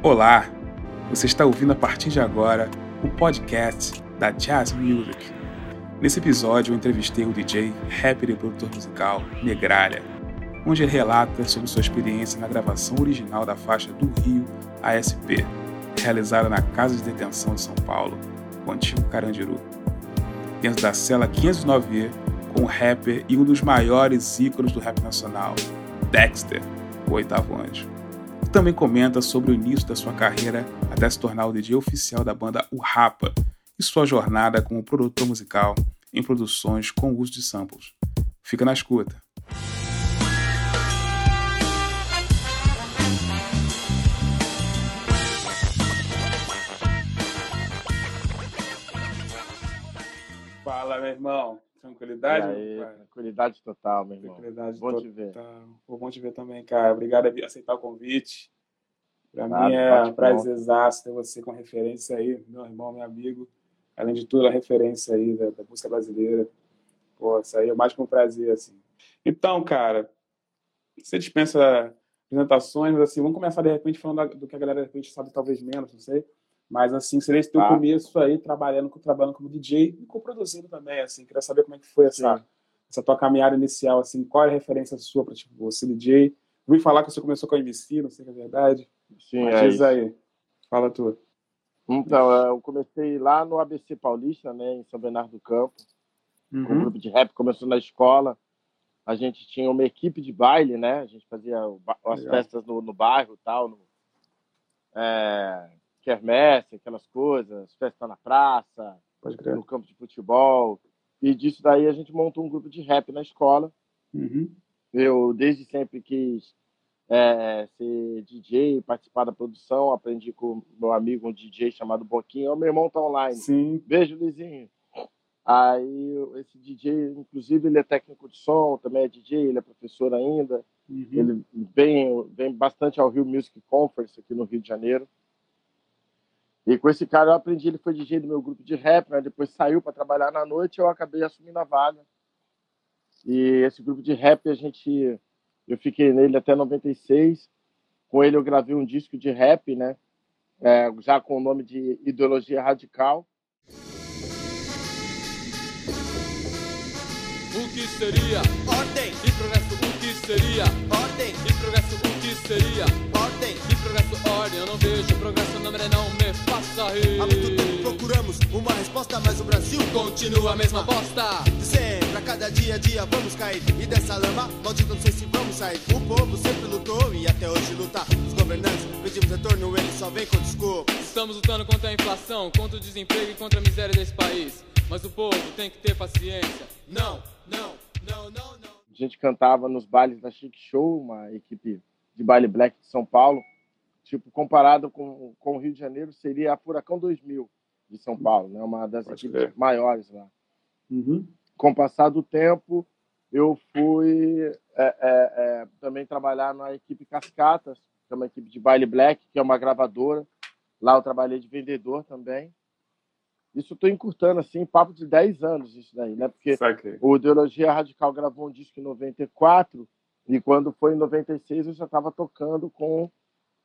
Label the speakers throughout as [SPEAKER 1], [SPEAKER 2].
[SPEAKER 1] Olá, você está ouvindo a partir de agora o podcast da Jazz Music. Nesse episódio eu entrevistei o DJ, rapper e produtor musical Negralha, onde ele relata sobre sua experiência na gravação original da faixa do Rio ASP, realizada na Casa de Detenção de São Paulo, o antigo Carandiru. Dentro da cela 509E, com o rapper e um dos maiores ícones do rap nacional, Dexter, o oitavo anjo também comenta sobre o início da sua carreira até se tornar o DJ oficial da banda O Rapa e sua jornada como produtor musical em produções com uso de samples. Fica na escuta. Fala, meu irmão. Tranquilidade?
[SPEAKER 2] Aí, tranquilidade total, meu irmão.
[SPEAKER 1] Tranquilidade
[SPEAKER 2] bom
[SPEAKER 1] total.
[SPEAKER 2] te ver.
[SPEAKER 1] Bom te ver também, cara. Obrigado por aceitar o convite. Para mim é um prazerzaço ter você com referência aí, meu irmão, meu amigo. Além de tudo, a referência aí da, da música brasileira. Pô, isso aí é mais que um prazer, assim. Então, cara, você dispensa apresentações, mas assim, vamos começar de repente falando do que a galera de repente sabe talvez menos, não sei. Mas assim, seria esse teu ah. começo aí, trabalhando, trabalhando como DJ e co-produzindo também, assim. Queria saber como é que foi essa, essa tua caminhada inicial, assim, qual é a referência sua para tipo, você DJ? Ouvi falar que você começou com a MC, não sei se é verdade.
[SPEAKER 2] Sim, Mas é diz
[SPEAKER 1] aí. Fala tu.
[SPEAKER 2] Então, eu comecei lá no ABC Paulista, né, em São Bernardo do Campo, uhum. com um grupo de rap, começou na escola. A gente tinha uma equipe de baile, né? A gente fazia as Legal. festas no, no bairro tal, no, é, quermesse, aquelas coisas, festa na praça, no campo de futebol. E disso daí a gente montou um grupo de rap na escola.
[SPEAKER 1] Uhum.
[SPEAKER 2] Eu desde sempre quis é, ser DJ, participar da produção. Aprendi com meu amigo, um DJ chamado Boquinha. O meu irmão tá online.
[SPEAKER 1] Sim.
[SPEAKER 2] Beijo, Lizinho. Aí, esse DJ, inclusive, ele é técnico de som, também é DJ, ele é professor ainda. Uhum. Ele vem, vem bastante ao Rio Music Conference aqui no Rio de Janeiro. E com esse cara eu aprendi, ele foi DJ do meu grupo de rap, né? depois saiu para trabalhar na noite, eu acabei assumindo a vaga. E esse grupo de rap a gente eu fiquei nele até 96. Com ele eu gravei um disco de rap, né? É, já com o nome de Ideologia Radical.
[SPEAKER 3] O que seria ordem e progresso? Seria ordem e progresso? O que seria ordem e progresso? Ordem, eu não vejo progresso, não, não me faça rir.
[SPEAKER 4] Há muito tempo procuramos uma resposta, mas o Brasil
[SPEAKER 3] continua a mesma bosta.
[SPEAKER 4] De sempre, a cada dia a dia vamos cair e dessa lama, maldito não sei se vamos sair. O povo sempre lutou e até hoje luta. Os governantes pedimos retorno, eles só vêm com desculpa.
[SPEAKER 3] Estamos lutando contra a inflação, contra o desemprego e contra a miséria desse país. Mas o povo tem que ter paciência. Não, não, não, não,
[SPEAKER 2] gente cantava nos bailes da Chic Show, uma equipe de baile black de São Paulo. Tipo, comparado com, com o Rio de Janeiro, seria a Furacão 2000 de São Paulo, né? Uma das Pode equipes maiores lá.
[SPEAKER 1] Uhum.
[SPEAKER 2] Com o passar do tempo, eu fui é, é, é, também trabalhar na equipe Cascatas, que é uma equipe de baile black, que é uma gravadora. Lá eu trabalhei de vendedor também. Isso estou encurtando, assim, papo de 10 anos isso daí, né? Porque
[SPEAKER 1] Saquei.
[SPEAKER 2] o Ideologia Radical gravou um disco em 94 e quando foi em 96 eu já estava tocando com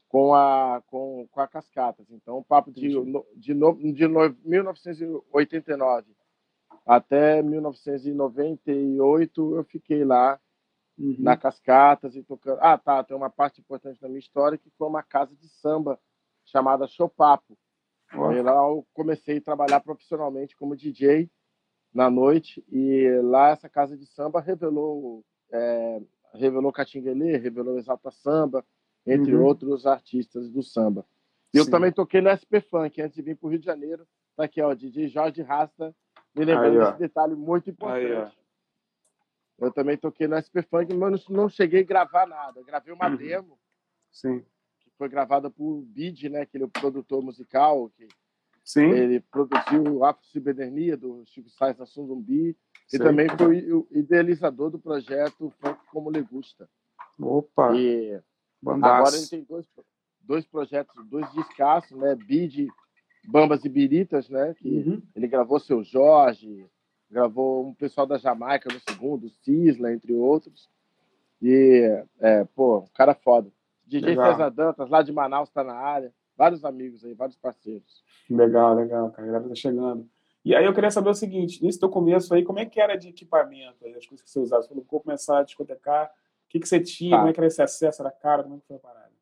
[SPEAKER 2] com a com, com a Cascatas. Então, o papo de, de, de, de 1989 até 1998 eu fiquei lá uhum. na Cascatas e tocando. Ah, tá, tem uma parte importante da minha história que foi uma casa de samba chamada Chopapo lá eu comecei a trabalhar profissionalmente como DJ na noite e lá essa casa de samba revelou é, revelou Catinguelê, revelou Exalta Samba, entre uhum. outros artistas do samba. E eu também toquei no SP Funk antes de vir para o Rio de Janeiro. Tá aqui, ó, DJ Jorge Rasta, me lembrando desse detalhe muito importante. Aí, eu também toquei no SP Funk, mas não cheguei a gravar nada. Eu gravei uma uhum. demo.
[SPEAKER 1] Sim
[SPEAKER 2] foi gravada por Bid, né, que ele é o produtor musical, que
[SPEAKER 1] Sim.
[SPEAKER 2] ele produziu Afro Cibernia do Chico Sainz da Zumbi e também foi o idealizador do projeto Funk Como Legusta.
[SPEAKER 1] Opa!
[SPEAKER 2] E agora ele tem dois, dois projetos, dois descassos, né, Bid, Bambas e Biritas, né, que uhum. ele gravou Seu Jorge, gravou um pessoal da Jamaica no segundo, Cisla, entre outros. E, é, pô, um cara foda. DJ Legal. César Dantas, lá de Manaus, está na área. vários amigos aí, vários parceiros.
[SPEAKER 1] Legal, legal, cara. A galera tá chegando. E aí eu queria saber o seguinte, nesse teu começo aí, como é que era de equipamento, aí, as coisas que você usava? Você falou, vou começar a discotecar, o que, que você tinha, tá. como é que era esse acesso, era caro, como é que foi a parada?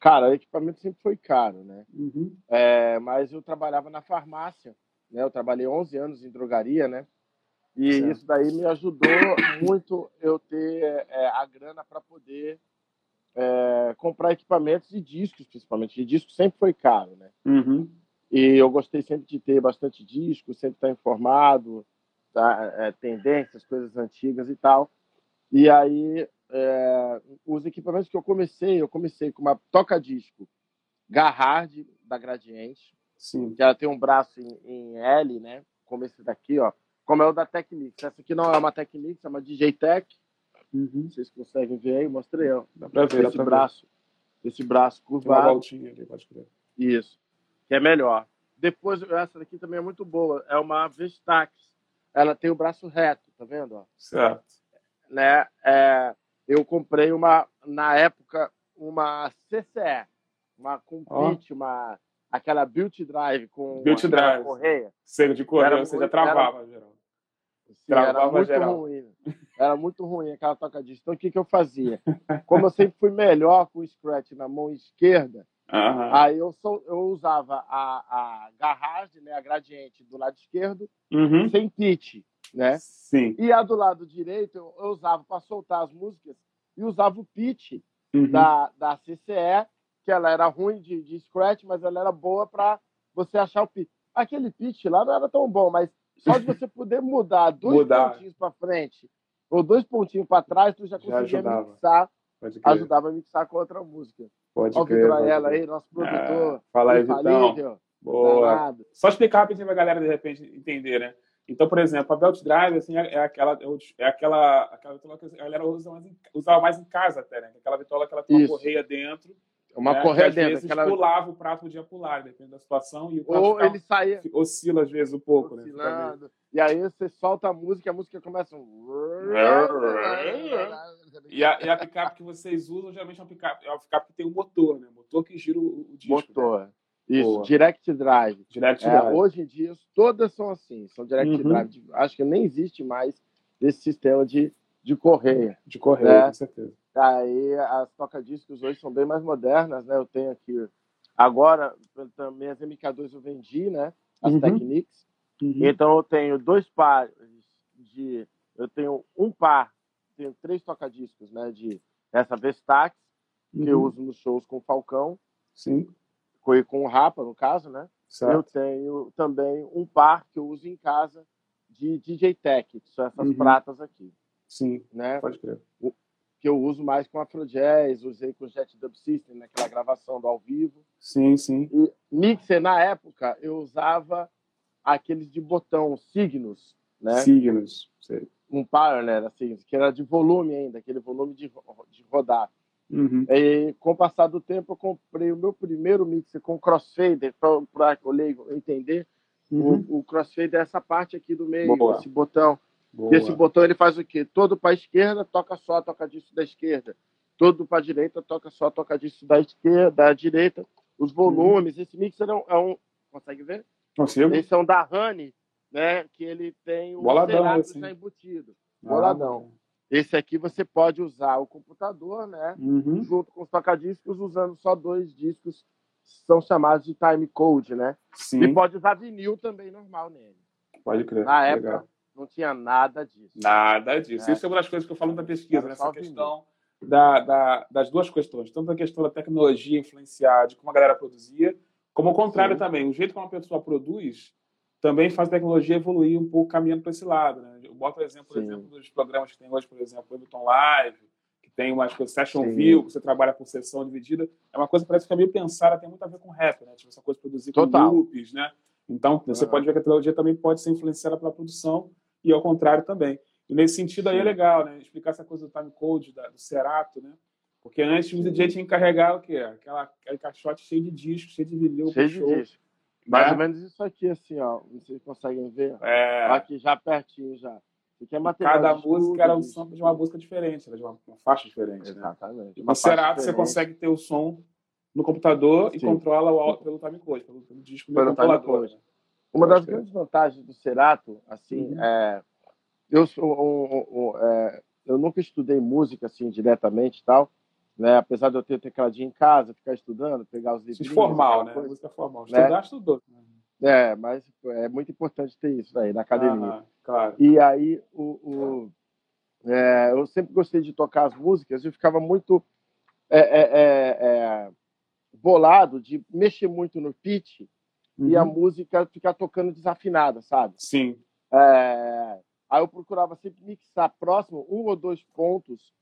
[SPEAKER 2] Cara, o equipamento sempre foi caro, né? Uhum. É, mas eu trabalhava na farmácia, né? Eu trabalhei 11 anos em drogaria, né? E certo. isso daí me ajudou muito eu ter é, a grana para poder é, comprar equipamentos e discos, principalmente. E disco sempre foi caro, né? Uhum. E eu gostei sempre de ter bastante disco, sempre estar informado, tá? É, tendências, coisas antigas e tal. E aí, é, os equipamentos que eu comecei, eu comecei com uma toca-disco Garhard da Gradiente, Sim. que ela tem um braço em, em, L, né? Como esse daqui, ó. Como é o da Technics. Essa aqui não é uma Technics, é uma DJ Tech. Uhum. Vocês conseguem ver aí? Mostrei, ó. Dá pra ver, esse braço, ver. esse braço curvado.
[SPEAKER 1] Uma voltinha ali, pode crer.
[SPEAKER 2] Isso que é melhor. Depois, essa daqui também é muito boa, é uma Vestax. Ela tem o braço reto, tá vendo?
[SPEAKER 1] Certo.
[SPEAKER 2] Né? É, eu comprei uma, na época, uma CCE, uma Complete, oh. uma aquela Beauty Drive com
[SPEAKER 1] Beauty Drive.
[SPEAKER 2] correia.
[SPEAKER 1] Seja de correia, você já travava, era, geral.
[SPEAKER 2] Sim, era muito geral. ruim. Era muito ruim aquela toca disso. Então, o que, que eu fazia? Como eu sempre fui melhor com o scratch na mão esquerda, Uhum. Aí eu, sou, eu usava a, a garragem, né, a gradiente do lado esquerdo, uhum. sem pitch, né?
[SPEAKER 1] Sim.
[SPEAKER 2] E a do lado direito eu, eu usava para soltar as músicas e usava o pitch uhum. da, da CCE, que ela era ruim de, de scratch, mas ela era boa para você achar o pitch. Aquele pitch lá não era tão bom, mas só de você poder mudar dois mudar. pontinhos para frente ou dois pontinhos para trás, tu já conseguia já mixar, ajudava a mixar com outra música.
[SPEAKER 1] Pode Olha crer.
[SPEAKER 2] Olha ela aí, nosso produtor.
[SPEAKER 1] É, fala aí, Vitão. Boa. Só explicar rapidinho pra galera, de repente, entender, né? Então, por exemplo, a Belt Drive assim, é, aquela, é aquela, aquela vitola que a galera usa mais usava mais em casa até, né? Aquela vitola que ela tem uma correia dentro.
[SPEAKER 2] Uma né? correia
[SPEAKER 1] às
[SPEAKER 2] dentro.
[SPEAKER 1] Vezes aquela... pulava, o prato podia pular, depende da situação. E o
[SPEAKER 2] Ou ele saía...
[SPEAKER 1] Oscila às vezes um pouco, né?
[SPEAKER 2] Oscilando. né? E aí você solta a música e a música começa...
[SPEAKER 1] E a, e a picape que vocês usam, geralmente é uma picape, é uma picape que tem um motor, né? Motor que gira o, o disco.
[SPEAKER 2] Motor. Né? Isso, Boa. Direct Drive.
[SPEAKER 1] Direct é, Drive.
[SPEAKER 2] Hoje em dia, todas são assim, são Direct uhum. Drive. Acho que nem existe mais esse sistema de, de correia.
[SPEAKER 1] De correia, né? com certeza.
[SPEAKER 2] Aí as toca-discos hoje são bem mais modernas, né? Eu tenho aqui, agora, também as MK2 eu vendi, né? As uhum. Technics. Uhum. Então eu tenho dois pares de... Eu tenho um par tenho três toca-discos, né? De essa Vestax, que uhum. eu uso nos shows com o Falcão.
[SPEAKER 1] Sim.
[SPEAKER 2] Com, com o Rapa, no caso, né?
[SPEAKER 1] Certo.
[SPEAKER 2] Eu tenho também um par que eu uso em casa de DJ Tech, que são essas uhum. pratas aqui.
[SPEAKER 1] Sim,
[SPEAKER 2] né?
[SPEAKER 1] pode crer.
[SPEAKER 2] Que eu uso mais com Afro Jazz, usei com Jet Dub System, naquela gravação do ao vivo.
[SPEAKER 1] Sim, sim.
[SPEAKER 2] E mixer, na época, eu usava aqueles de botão, signos, né?
[SPEAKER 1] Signos, sei
[SPEAKER 2] um Pioneer, assim, que era de volume ainda, aquele volume de, de rodar. Uhum. E com o passar do tempo, eu comprei o meu primeiro mixer com crossfader, para o leigo entender. Uhum. O, o, crossfader é essa parte aqui do meio, Boa. esse botão. Boa. Esse botão ele faz o quê? Todo para a esquerda, toca só, toca disso da esquerda. Todo para a direita, toca só, toca disso da esquerda, da direita. Os uhum. volumes, uhum. esse mixer é um, é um, Consegue ver?
[SPEAKER 1] Consigo.
[SPEAKER 2] Esse é um da Honey, né? Que ele tem o
[SPEAKER 1] Boladão, assim.
[SPEAKER 2] já embutido. Ah, Boladão. Esse aqui você pode usar o computador, né? Uhum. Junto com os tocadiscos, usando só dois discos, são chamados de time code, né?
[SPEAKER 1] Sim.
[SPEAKER 2] E pode usar vinil também normal nele.
[SPEAKER 1] Pode crer.
[SPEAKER 2] Na época Legal. Não tinha nada disso.
[SPEAKER 1] Nada disso. É. Isso é uma das coisas que eu falo da pesquisa, nessa questão da, da, das duas questões. Tanto a questão da tecnologia influenciar de como a galera produzia, como o contrário Sim. também. O jeito como a pessoa produz também faz a tecnologia evoluir um pouco caminhando para esse lado. Né? Eu boto o exemplo, por exemplo, dos programas que tem hoje, por exemplo, o Ableton Live, que tem umas coisas, Session Sim. View, que você trabalha por sessão dividida. É uma coisa que parece que é meio pensada, tem muito a ver com rap, né? Tipo, essa coisa de produzir
[SPEAKER 2] Total.
[SPEAKER 1] com loops, né? Então, você uhum. pode ver que a tecnologia também pode ser influenciada pela produção e ao contrário também. E nesse sentido aí é legal, né? Explicar essa coisa do time code, da, do Serato, né? Porque antes o DJ tinha que carregar o quê? Aquela, aquele caixote cheio de discos, cheio de vinil.
[SPEAKER 2] Cheio de disco. Mais é. ou menos isso aqui, assim, ó. Vocês conseguem ver?
[SPEAKER 1] É.
[SPEAKER 2] Aqui, já pertinho, já. Aqui é material
[SPEAKER 1] Cada música era o som de uma música diferente, era de uma, uma faixa diferente.
[SPEAKER 2] Exatamente.
[SPEAKER 1] Né? No Serato você consegue ter o som no computador Sim. e controla o áudio pelo timecode, pelo, pelo disco
[SPEAKER 2] pelo controlador. Né? Uma das grandes vantagens do Serato, assim, uhum. é, eu, sou, é, eu nunca estudei música assim diretamente e tal, né? Apesar de eu ter tecladinho em casa, ficar estudando, pegar os livros.
[SPEAKER 1] Formal, né? Coisa, música formal. Né? Estudar, estudou.
[SPEAKER 2] É, mas é muito importante ter isso aí na academia.
[SPEAKER 1] Ah, claro.
[SPEAKER 2] E aí, o, o é, eu sempre gostei de tocar as músicas e ficava muito é, é, é, bolado de mexer muito no pitch uhum. e a uhum. música ficar tocando desafinada, sabe?
[SPEAKER 1] Sim.
[SPEAKER 2] É, aí eu procurava sempre mixar próximo, um ou dois pontos,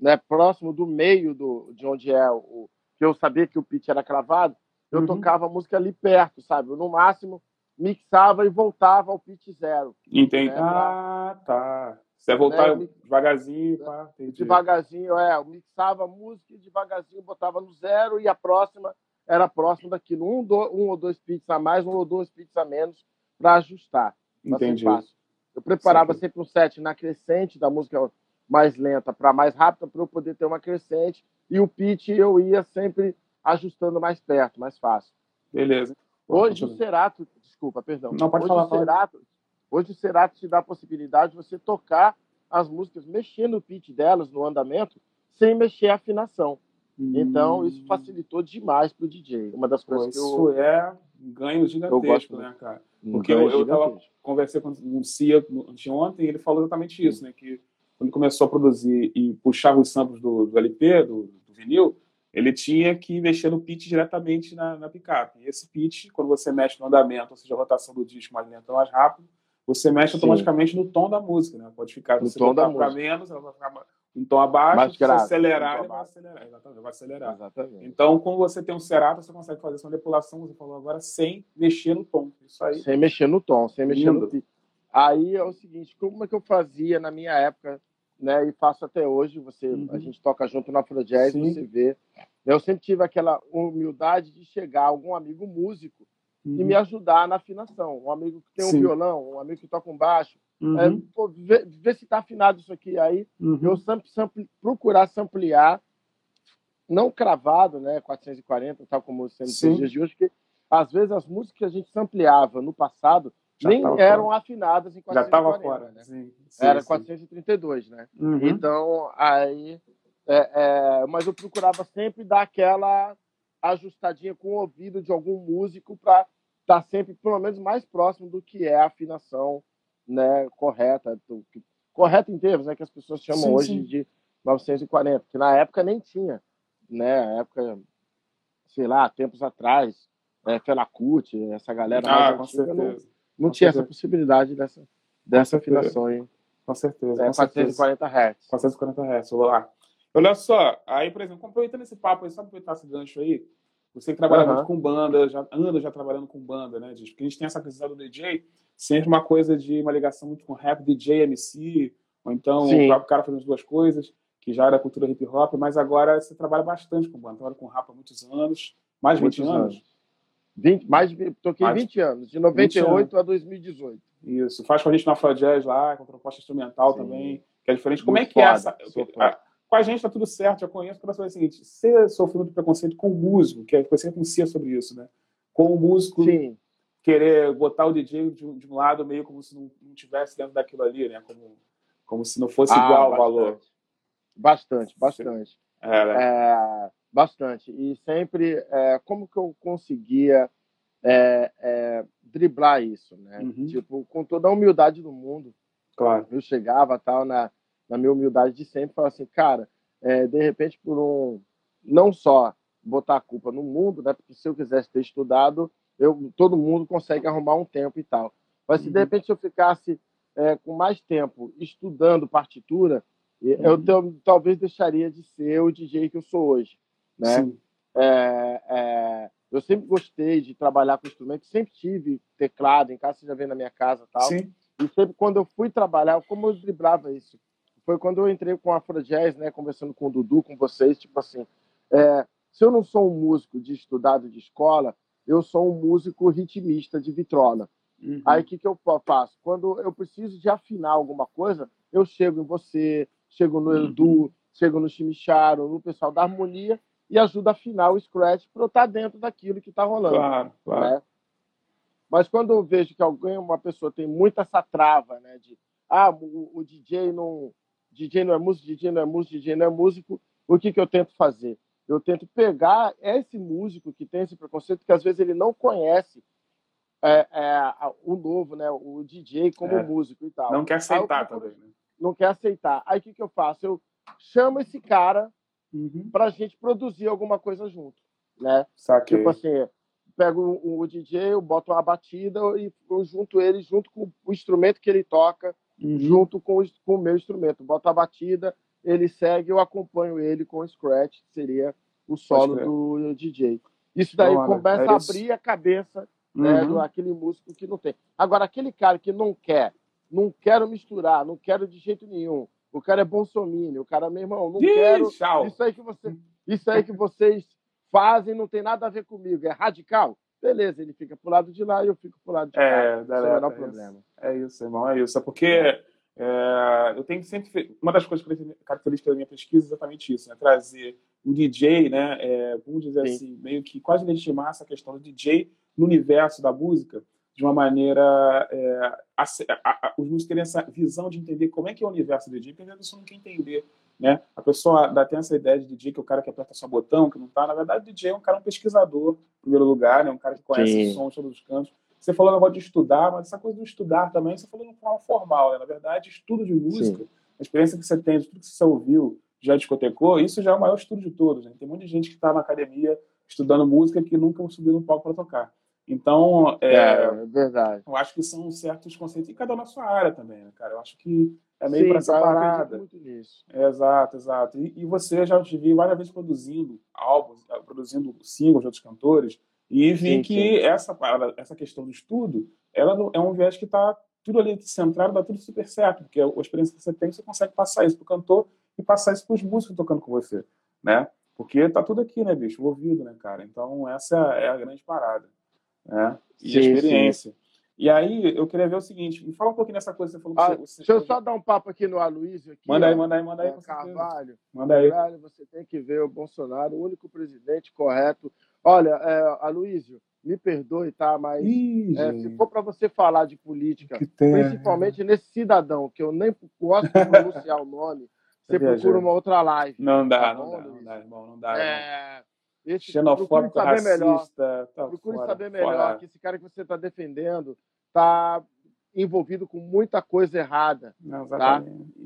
[SPEAKER 2] né, próximo do meio do, de onde é o. que eu sabia que o pitch era cravado, eu uhum. tocava a música ali perto, sabe? Eu, no máximo, mixava e voltava ao pitch zero.
[SPEAKER 1] Entendi. Né? Ah, tá. Você vai voltar né? devagarzinho, pá,
[SPEAKER 2] Devagarzinho, é. Eu mixava a música e devagarzinho botava no zero e a próxima era próximo daquilo. Um, do, um ou dois pitches a mais, um ou dois pitches a menos para ajustar.
[SPEAKER 1] Entendi.
[SPEAKER 2] Eu preparava sempre um set na crescente da música mais lenta para mais rápida para eu poder ter uma crescente e o pitch eu ia sempre ajustando mais perto, mais fácil.
[SPEAKER 1] Beleza.
[SPEAKER 2] Hoje o Cerato, desculpa, perdão.
[SPEAKER 1] Não pode
[SPEAKER 2] hoje
[SPEAKER 1] falar.
[SPEAKER 2] O Cerato, hoje o Cerato te dá a possibilidade de você tocar as músicas, mexer no pitch delas, no andamento, sem mexer a afinação. Hum. Então, isso facilitou demais para o DJ. Uma das coisas Pô, que
[SPEAKER 1] eu... Isso é um ganho gigantesco, né, cara? Porque um eu, eu tava, conversei com um CIA de ontem e ele falou exatamente isso, né? Que quando começou a produzir e puxava os samples do, do LP, do, do vinil, ele tinha que mexer no pitch diretamente na, na picape. E esse pitch, quando você mexe no andamento, ou seja, a rotação do disco mais lenta ou mais rápido, você mexe Sim. automaticamente no tom da música, né? Pode ficar, no você tom da para menos, ela vai ficar um tom abaixo, mais se acelerar, ele vai acelerar. Exatamente, vai acelerar.
[SPEAKER 2] Exatamente.
[SPEAKER 1] Então, quando você tem um cerato, você consegue fazer essa manipulação, você falou agora, sem mexer no tom. Isso aí.
[SPEAKER 2] Sem mexer no tom, sem mexer Lindo. no pitch. Aí é o seguinte, como é que eu fazia na minha época né? E faço até hoje. Você, uhum. a gente toca junto na Afrojazz, você vê. Eu sempre tive aquela humildade de chegar algum amigo músico uhum. e me ajudar na afinação. Um amigo que tem um Sim. violão, um amigo que toca um baixo. Uhum. É, pô, vê, vê, se está afinado isso aqui. Aí uhum. eu sempre, sempre procurar ampliar, não cravado, né? 440, tal como nos dias de hoje, porque às vezes as músicas que a gente ampliava no passado já nem eram fora. afinadas em 440. Já estava fora. Né? Sim, sim, Era sim. 432, né? Uhum. Então, aí. É, é, mas eu procurava sempre dar aquela ajustadinha com o ouvido de algum músico para estar tá sempre, pelo menos, mais próximo do que é a afinação né, correta. Do, correta em termos, né? Que as pessoas chamam sim, hoje de 940, que na época nem tinha. Né? Na época, sei lá, tempos atrás, é, Fela Kuti, essa galera
[SPEAKER 1] ah, antiga, não,
[SPEAKER 2] não tinha essa possibilidade dessa, dessa afinação aí.
[SPEAKER 1] Com certeza.
[SPEAKER 2] É, com 440 Hz.
[SPEAKER 1] 440 Hz, vou lá. Olha só, aí, por exemplo, aproveitando esse papo aí, só aproveitar esse gancho aí, você que trabalha uhum. muito com banda, já anda já trabalhando com banda, né? Porque a gente tem essa questão do DJ, sempre uma coisa de uma ligação muito com rap, DJ, MC, ou então Sim. o próprio cara fazendo as duas coisas, que já era cultura hip hop, mas agora você trabalha bastante com banda. Trabalha com rap há muitos anos, mais de 20 anos. anos.
[SPEAKER 2] 20, mais toquei mais, 20 anos, de 98 a 2018.
[SPEAKER 1] Isso, faz com a gente na Afro Jazz lá, com proposta instrumental Sim. também, que é diferente. Como é que é essa? Com a gente tá tudo certo, já conheço, para saber o seguinte, você sofreu muito preconceito com o músico, que é, você conhecia sobre isso, né? Com o músico
[SPEAKER 2] Sim.
[SPEAKER 1] querer botar o DJ de, de, um lado meio como se não, não tivesse dentro daquilo ali, né? Como, como se não fosse ah, igual o valor.
[SPEAKER 2] Bastante, bastante.
[SPEAKER 1] É, né?
[SPEAKER 2] é, bastante. E sempre, é, como que eu conseguia é, é, driblar isso, né? Uhum. Tipo, com toda a humildade do mundo.
[SPEAKER 1] Claro.
[SPEAKER 2] Eu chegava tal na, na minha humildade de sempre, falava assim, cara, é, de repente por um não só botar a culpa no mundo, né? Porque se eu quisesse ter estudado, eu, todo mundo consegue arrumar um tempo e tal. Mas se de uhum. repente eu ficasse é, com mais tempo estudando partitura, eu, eu talvez deixaria de ser o DJ que eu sou hoje né? É, é, eu sempre gostei de trabalhar com instrumentos, sempre tive teclado em casa, você já vê na minha casa tal.
[SPEAKER 1] Sim.
[SPEAKER 2] E sempre quando eu fui trabalhar, como eu driblava isso? Foi quando eu entrei com a Afro Jazz, né, conversando com o Dudu, com vocês, tipo assim, é, se eu não sou um músico de estudado de escola, eu sou um músico ritmista de vitrola. Uhum. Aí o que, que eu faço? Quando eu preciso de afinar alguma coisa, eu chego em você, chego no uhum. Edu, chego no Chimicharo, no pessoal da harmonia, e ajuda a afinar o scratch para eu estar dentro daquilo que está rolando.
[SPEAKER 1] Claro, claro. Né?
[SPEAKER 2] Mas quando eu vejo que alguém, uma pessoa tem muito essa trava, né, de ah, o, o DJ não, DJ não é músico, DJ não é músico, DJ não é músico, o que que eu tento fazer? Eu tento pegar esse músico que tem esse preconceito, que às vezes ele não conhece é, é, o novo, né, o DJ como é. músico e tal.
[SPEAKER 1] Não quer aceitar também, né?
[SPEAKER 2] Não quer aceitar. Aí o que que eu faço? Eu chamo esse cara uhum. para a gente produzir alguma coisa junto, né?
[SPEAKER 1] Saquei.
[SPEAKER 2] Tipo assim, pego o, DJ, eu boto uma batida e eu junto ele junto com o instrumento que ele toca. Junto com o, com o meu instrumento. Boto a batida, ele segue, eu acompanho ele com o scratch, que seria o solo do DJ. Isso daí Não, começa a abrir a cabeça né, uhum. daquele músico que não tem. Agora, aquele cara que não quer, não quero misturar, não quero de jeito nenhum, o cara é bolsominion, o cara, meu irmão, não Ih, quero. Tchau. Isso aí que você, isso aí que vocês fazem não tem nada a ver comigo, é radical. Beleza, ele fica pro lado de lá e eu fico pro lado de cá. É,
[SPEAKER 1] Sem o menor é problema. Isso. É isso, irmão, é isso. É porque é, eu tenho sempre. Uma das coisas características da minha pesquisa é exatamente isso, né? Trazer o DJ, né? É, vamos dizer Sim. assim, meio que quase legitimar essa questão do DJ no universo da música de uma maneira. É, a, a, a, os músicos terem essa visão de entender como é que é o universo do DJ, porque a pessoa não quer entender. Né? A pessoa dá, tem essa ideia de DJ que é o cara que aperta só botão, que não tá. Na verdade, DJ é um cara um pesquisador, em primeiro lugar, né? um cara que conhece Sim. o som de todos os cantos. Você falou negócio de estudar, mas essa coisa do estudar também, você falou de uma forma formal. Né? Na verdade, estudo de música, Sim. a experiência que você tem, de tudo que você ouviu, já discotecou, isso já é o maior estudo de todos. Né? Tem muita gente que está na academia estudando música que nunca subiu no palco para tocar. Então, é,
[SPEAKER 2] é, é, verdade.
[SPEAKER 1] Eu acho que são certos conceitos, e cada um na sua área também, né, cara? Eu acho que é meio para essa parada.
[SPEAKER 2] muito nisso.
[SPEAKER 1] É, exato, exato. E, e, você já te vi várias vezes produzindo álbuns, eh, produzindo singles de outros cantores, e vi sim, que sim. Essa, essa questão do estudo, ela é um viés que está tudo ali centrado, dá tudo super certo, porque a experiência que você tem, você consegue passar isso para o cantor e passar isso para os músicos tocando com você, né? Porque tá tudo aqui, né, bicho, ouvido, né, cara? Então essa é a grande parada né? E sim, a experiência. E aí, eu queria ver o seguinte, me fala um pouquinho dessa coisa que você falou. Ah,
[SPEAKER 2] você, deixa eu só dar um papo aqui no Aloysio. Aqui,
[SPEAKER 1] manda aí, manda aí, manda aí.
[SPEAKER 2] É, Carvalho.
[SPEAKER 1] Manda aí.
[SPEAKER 2] Carvalho, você tem que ver o Bolsonaro, o único presidente correto. Olha, é, Aloysio, me perdoe, tá? Mas Ih, é, se for para você falar de política, principalmente nesse cidadão, que eu nem gosto de pronunciar o nome, você procura uma outra live.
[SPEAKER 1] Não dá, tá não, dá não dá, irmão, não dá. É, esse, Xenofóbico, saber racista. Melhor,
[SPEAKER 2] tá procure fora, saber melhor fora. que esse cara que você está defendendo está envolvido com muita coisa errada. Não, tá?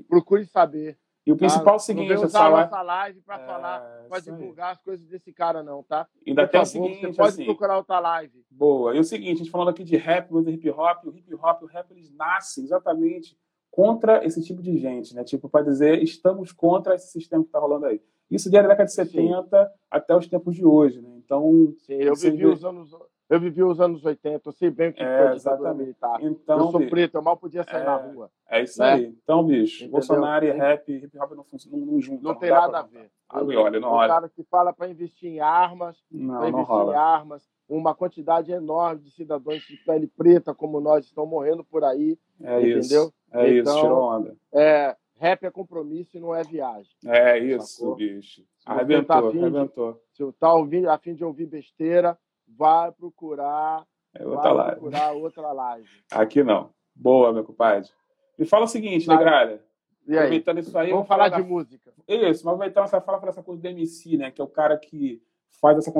[SPEAKER 2] Procure saber.
[SPEAKER 1] E o principal tá? é o seguinte,
[SPEAKER 2] não usar a nossa live para é, falar, para divulgar as coisas desse cara, não, tá?
[SPEAKER 1] Ainda tem o seguinte,
[SPEAKER 2] você pode
[SPEAKER 1] assim,
[SPEAKER 2] procurar outra live.
[SPEAKER 1] Boa. E o seguinte, a gente falando aqui de rap, do hip hop, o hip hop, o rap, eles nascem exatamente contra esse tipo de gente, né? Tipo, para dizer, estamos contra esse sistema que está rolando aí. Isso desde a década de 70 Sim. até os tempos de hoje, né? Então,
[SPEAKER 2] Sim, eu vivi vê... os anos eu vivi os anos 80, eu sei bem o que é, foi exatamente. militar. Então, eu sou bicho, preto, eu mal podia sair é, na rua.
[SPEAKER 1] É isso né? aí. Então, bicho, Entendeu? Bolsonaro e rap, hip hop não, não, não juntam.
[SPEAKER 2] Não, não tem nada a ver.
[SPEAKER 1] Ah, olha, não
[SPEAKER 2] olha. O cara que fala para investir em armas, para investir rola. em armas, uma quantidade enorme de cidadãos de pele preta como nós estão morrendo por aí.
[SPEAKER 1] É
[SPEAKER 2] entendeu?
[SPEAKER 1] isso. É então, isso, tirou onda.
[SPEAKER 2] É, rap é compromisso e não é viagem.
[SPEAKER 1] É isso, sacou? bicho. Arrebentou, tá arrebentou.
[SPEAKER 2] De, se tá ouvindo, a fim de ouvir besteira, vai procurar, é outra vai live. procurar outra live.
[SPEAKER 1] Aqui não. Boa, meu compadre. Me fala o seguinte. Negralha.
[SPEAKER 2] E aí? Aproveitando isso aí. Vamos falar, falar de da... música.
[SPEAKER 1] Isso, mas aproveitando essa fala para essa coisa do MC, né? Que é o cara que faz essa,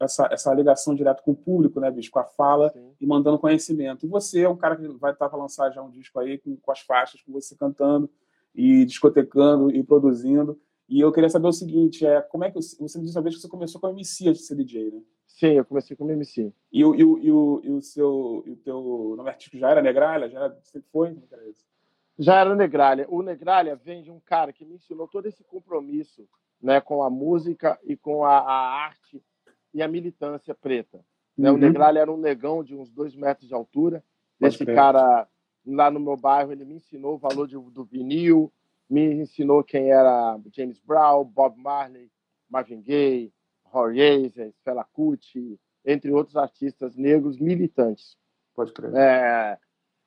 [SPEAKER 1] essa, essa ligação direto com o público, né, bicho? Com a fala Sim. e mandando conhecimento. E você é um cara que vai estar para lançar já um disco aí com, com as faixas, com você cantando e discotecando e produzindo. E eu queria saber o seguinte, é, como é que você me disse uma vez que você começou com a MC a ser DJ, né?
[SPEAKER 2] Sim, eu comecei como MC.
[SPEAKER 1] E o, e o, e o, e o seu e o teu nome artístico já era Negralha? Já sempre foi? Como era?
[SPEAKER 2] Já era Negralha. O Negralha vem de um cara que me ensinou todo esse compromisso né, com a música e com a, a arte e a militância preta. Né? Uhum. O Negralha era um negão de uns dois metros de altura. Pode esse cara, lá no meu bairro, ele me ensinou o valor de, do vinil, me ensinou quem era James Brown, Bob Marley, Marvin Gaye, Roy Ayers, Fela Kuti, entre outros artistas negros militantes.
[SPEAKER 1] Pode crer.
[SPEAKER 2] É,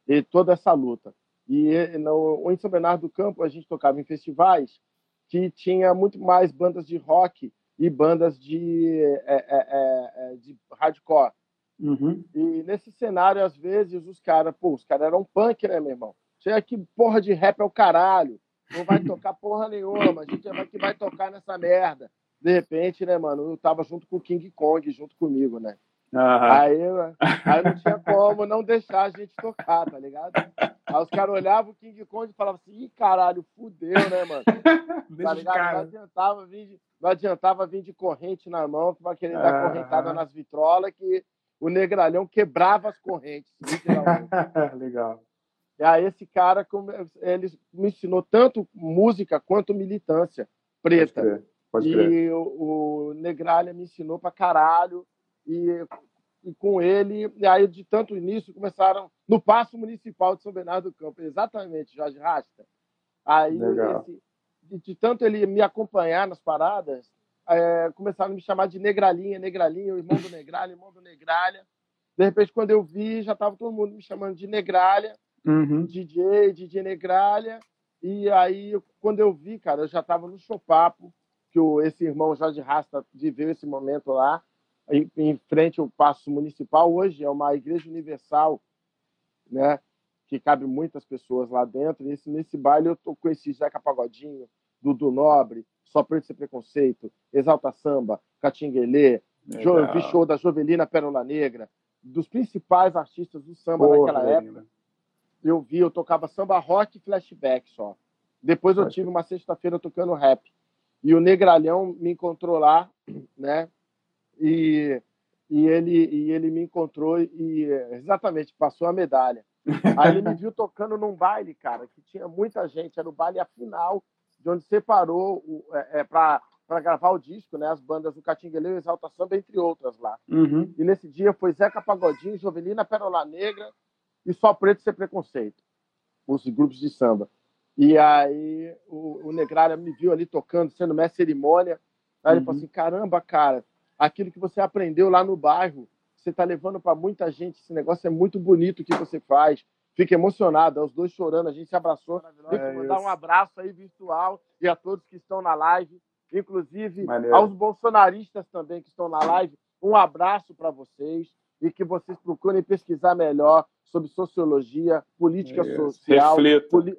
[SPEAKER 2] e toda essa luta. E no, em São Bernardo do Campo a gente tocava em festivais que tinha muito mais bandas de rock e bandas de, é, é, é, é de hardcore.
[SPEAKER 1] Uhum.
[SPEAKER 2] E nesse cenário, às vezes, os caras, pô, os caras eram punk, né, meu irmão? Chega aqui, porra de rap é o caralho. Não vai tocar porra nenhuma, a gente vai que vai tocar nessa merda. De repente, né, mano, eu tava junto com o King Kong, junto comigo, né?
[SPEAKER 1] Uhum.
[SPEAKER 2] Aí, aí não tinha como não deixar a gente tocar, tá ligado? Aí os caras olhavam o King Kong e falavam assim, ih, caralho, fudeu, né, mano? tá ligado? Não adiantava, vir de, não adiantava vir de corrente na mão, que vai querer dar correntada nas vitrolas, que o negralhão quebrava as correntes,
[SPEAKER 1] Legal.
[SPEAKER 2] E aí esse cara, ele me ensinou tanto música quanto militância preta. Pode crer. Pode crer. E o, o Negralha me ensinou pra caralho. E, e com ele, e aí de tanto início começaram no Passo Municipal de São Bernardo do Campo, exatamente, Jorge Rasta. Aí, esse, de, de, tanto ele me acompanhar nas paradas, é, começaram a me chamar de Negralinha, Negralinha, o irmão do Negralha, irmão do Negralha. De repente, quando eu vi, já estava todo mundo me chamando de Negralha,
[SPEAKER 1] uhum.
[SPEAKER 2] DJ, DJ Negralha. E aí, quando eu vi, cara, eu já estava no Chopapo, que o, esse irmão Jorge Rasta viveu esse momento lá, em, em, frente ao Paço Municipal. Hoje é uma igreja universal, né? Que cabe muitas pessoas lá dentro. E nesse, nesse baile eu tô com esse Zeca Pagodinho, Dudu Nobre, Só Preto Sem Preconceito, Exalta Samba, Catinguelê, vi show da Jovelina Pérola Negra, dos principais artistas do samba Porra, naquela época. Eu vi, eu tocava samba rock e flashback só. Depois eu tive uma sexta-feira tocando rap. E o Negralhão me encontrou lá, né? E, e, ele, e ele me encontrou e exatamente passou a medalha. Aí ele me viu tocando num baile, cara, que tinha muita gente. Era o baile a final, de onde separou é, é para gravar o disco, né? As bandas do Catinguele e Exalta Samba, entre outras lá.
[SPEAKER 1] Uhum.
[SPEAKER 2] E nesse dia foi Zeca Pagodinho, Jovelina Perola Negra e Só Preto Sem Preconceito, os grupos de samba. E aí o, o Negralha me viu ali tocando, sendo mestre cerimônia. Aí uhum. ele falou uhum. assim: caramba, cara, aquilo que você aprendeu lá no bairro, você está levando para muita gente. Esse negócio é muito bonito o que você faz. Fica emocionado, é os dois chorando, a gente se abraçou. Tem que mandar um abraço aí virtual e a todos que estão na live, inclusive Maneiro. aos bolsonaristas também que estão na live. Um abraço para vocês e que vocês procurem pesquisar melhor sobre sociologia, política Isso. social, poli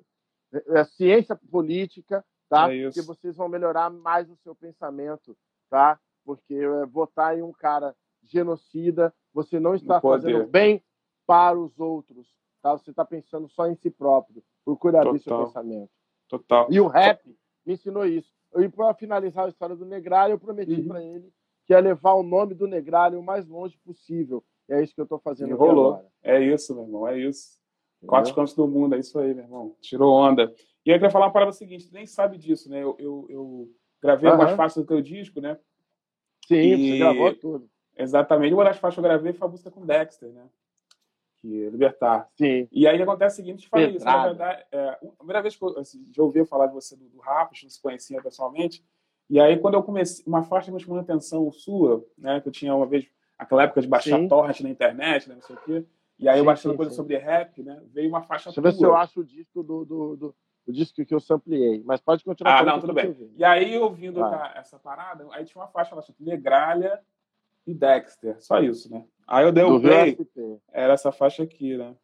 [SPEAKER 2] é, ciência política, tá? É que vocês vão melhorar mais o seu pensamento, tá? Porque é, votar em um cara genocida, você não está fazendo bem para os outros, tá? Você está pensando só em si próprio. Procure abrir seu pensamento.
[SPEAKER 1] Total.
[SPEAKER 2] E o rap me ensinou isso. E para finalizar a história do Negralho, eu prometi uhum. para ele que ia levar o nome do Negralho o mais longe possível. E é isso que eu estou fazendo agora.
[SPEAKER 1] É isso, meu irmão, é isso. Quatro cantos do mundo, é isso aí, meu irmão. Tirou onda. E eu queria falar uma parada seguinte, nem sabe disso, né? Eu, eu, eu gravei uhum. algumas faixas do teu disco, né?
[SPEAKER 2] Sim, e... você gravou tudo.
[SPEAKER 1] Exatamente. Uma das faixas que eu gravei foi a música com Dexter, né? Que Libertar.
[SPEAKER 2] Sim.
[SPEAKER 1] E aí acontece o seguinte, te falei isso, na verdade, é, a primeira vez que eu assim, já ouvi falar de você do, do rap, não se conhecia pessoalmente, e aí quando eu comecei, uma faixa que me chamou a atenção sua, né? Que eu tinha uma vez, aquela época de baixar sim. torrent na internet, né? Não sei o quê. E aí sim, eu baixei coisa sim. sobre rap, né? Veio uma faixa
[SPEAKER 2] Deixa eu ver se eu acho o disco do, do, do, o disco que eu sampliei. Mas pode continuar.
[SPEAKER 1] Ah, não, tudo bem. E aí, ouvindo ah. essa parada, aí tinha uma faixa lá, Negralha e Dexter. Só isso, né? Aí eu dei o play. Era essa faixa aqui, né?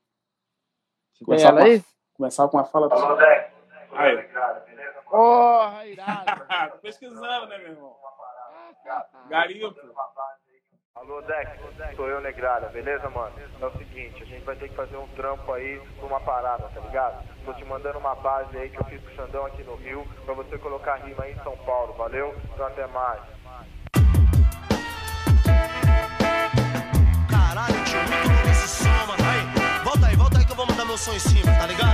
[SPEAKER 2] Tem ela aí?
[SPEAKER 1] Começava com uma fala.
[SPEAKER 2] Alô, Dexter. Aí. Porra,
[SPEAKER 1] irado. Tô pesquisando, né, meu irmão? Garimpo.
[SPEAKER 5] Alô, Dex, sou eu, Negrada, beleza, mano? É o seguinte, a gente vai ter que fazer um trampo aí por uma parada, tá ligado? Tô te mandando uma base aí que eu fiz com o Xandão aqui no Rio, pra você colocar rima aí em São Paulo, valeu? Então até mais.
[SPEAKER 6] Caralho, tio, muito louco esse som, mano. Aí, volta aí, volta aí que eu vou mandar meu som em cima, tá ligado?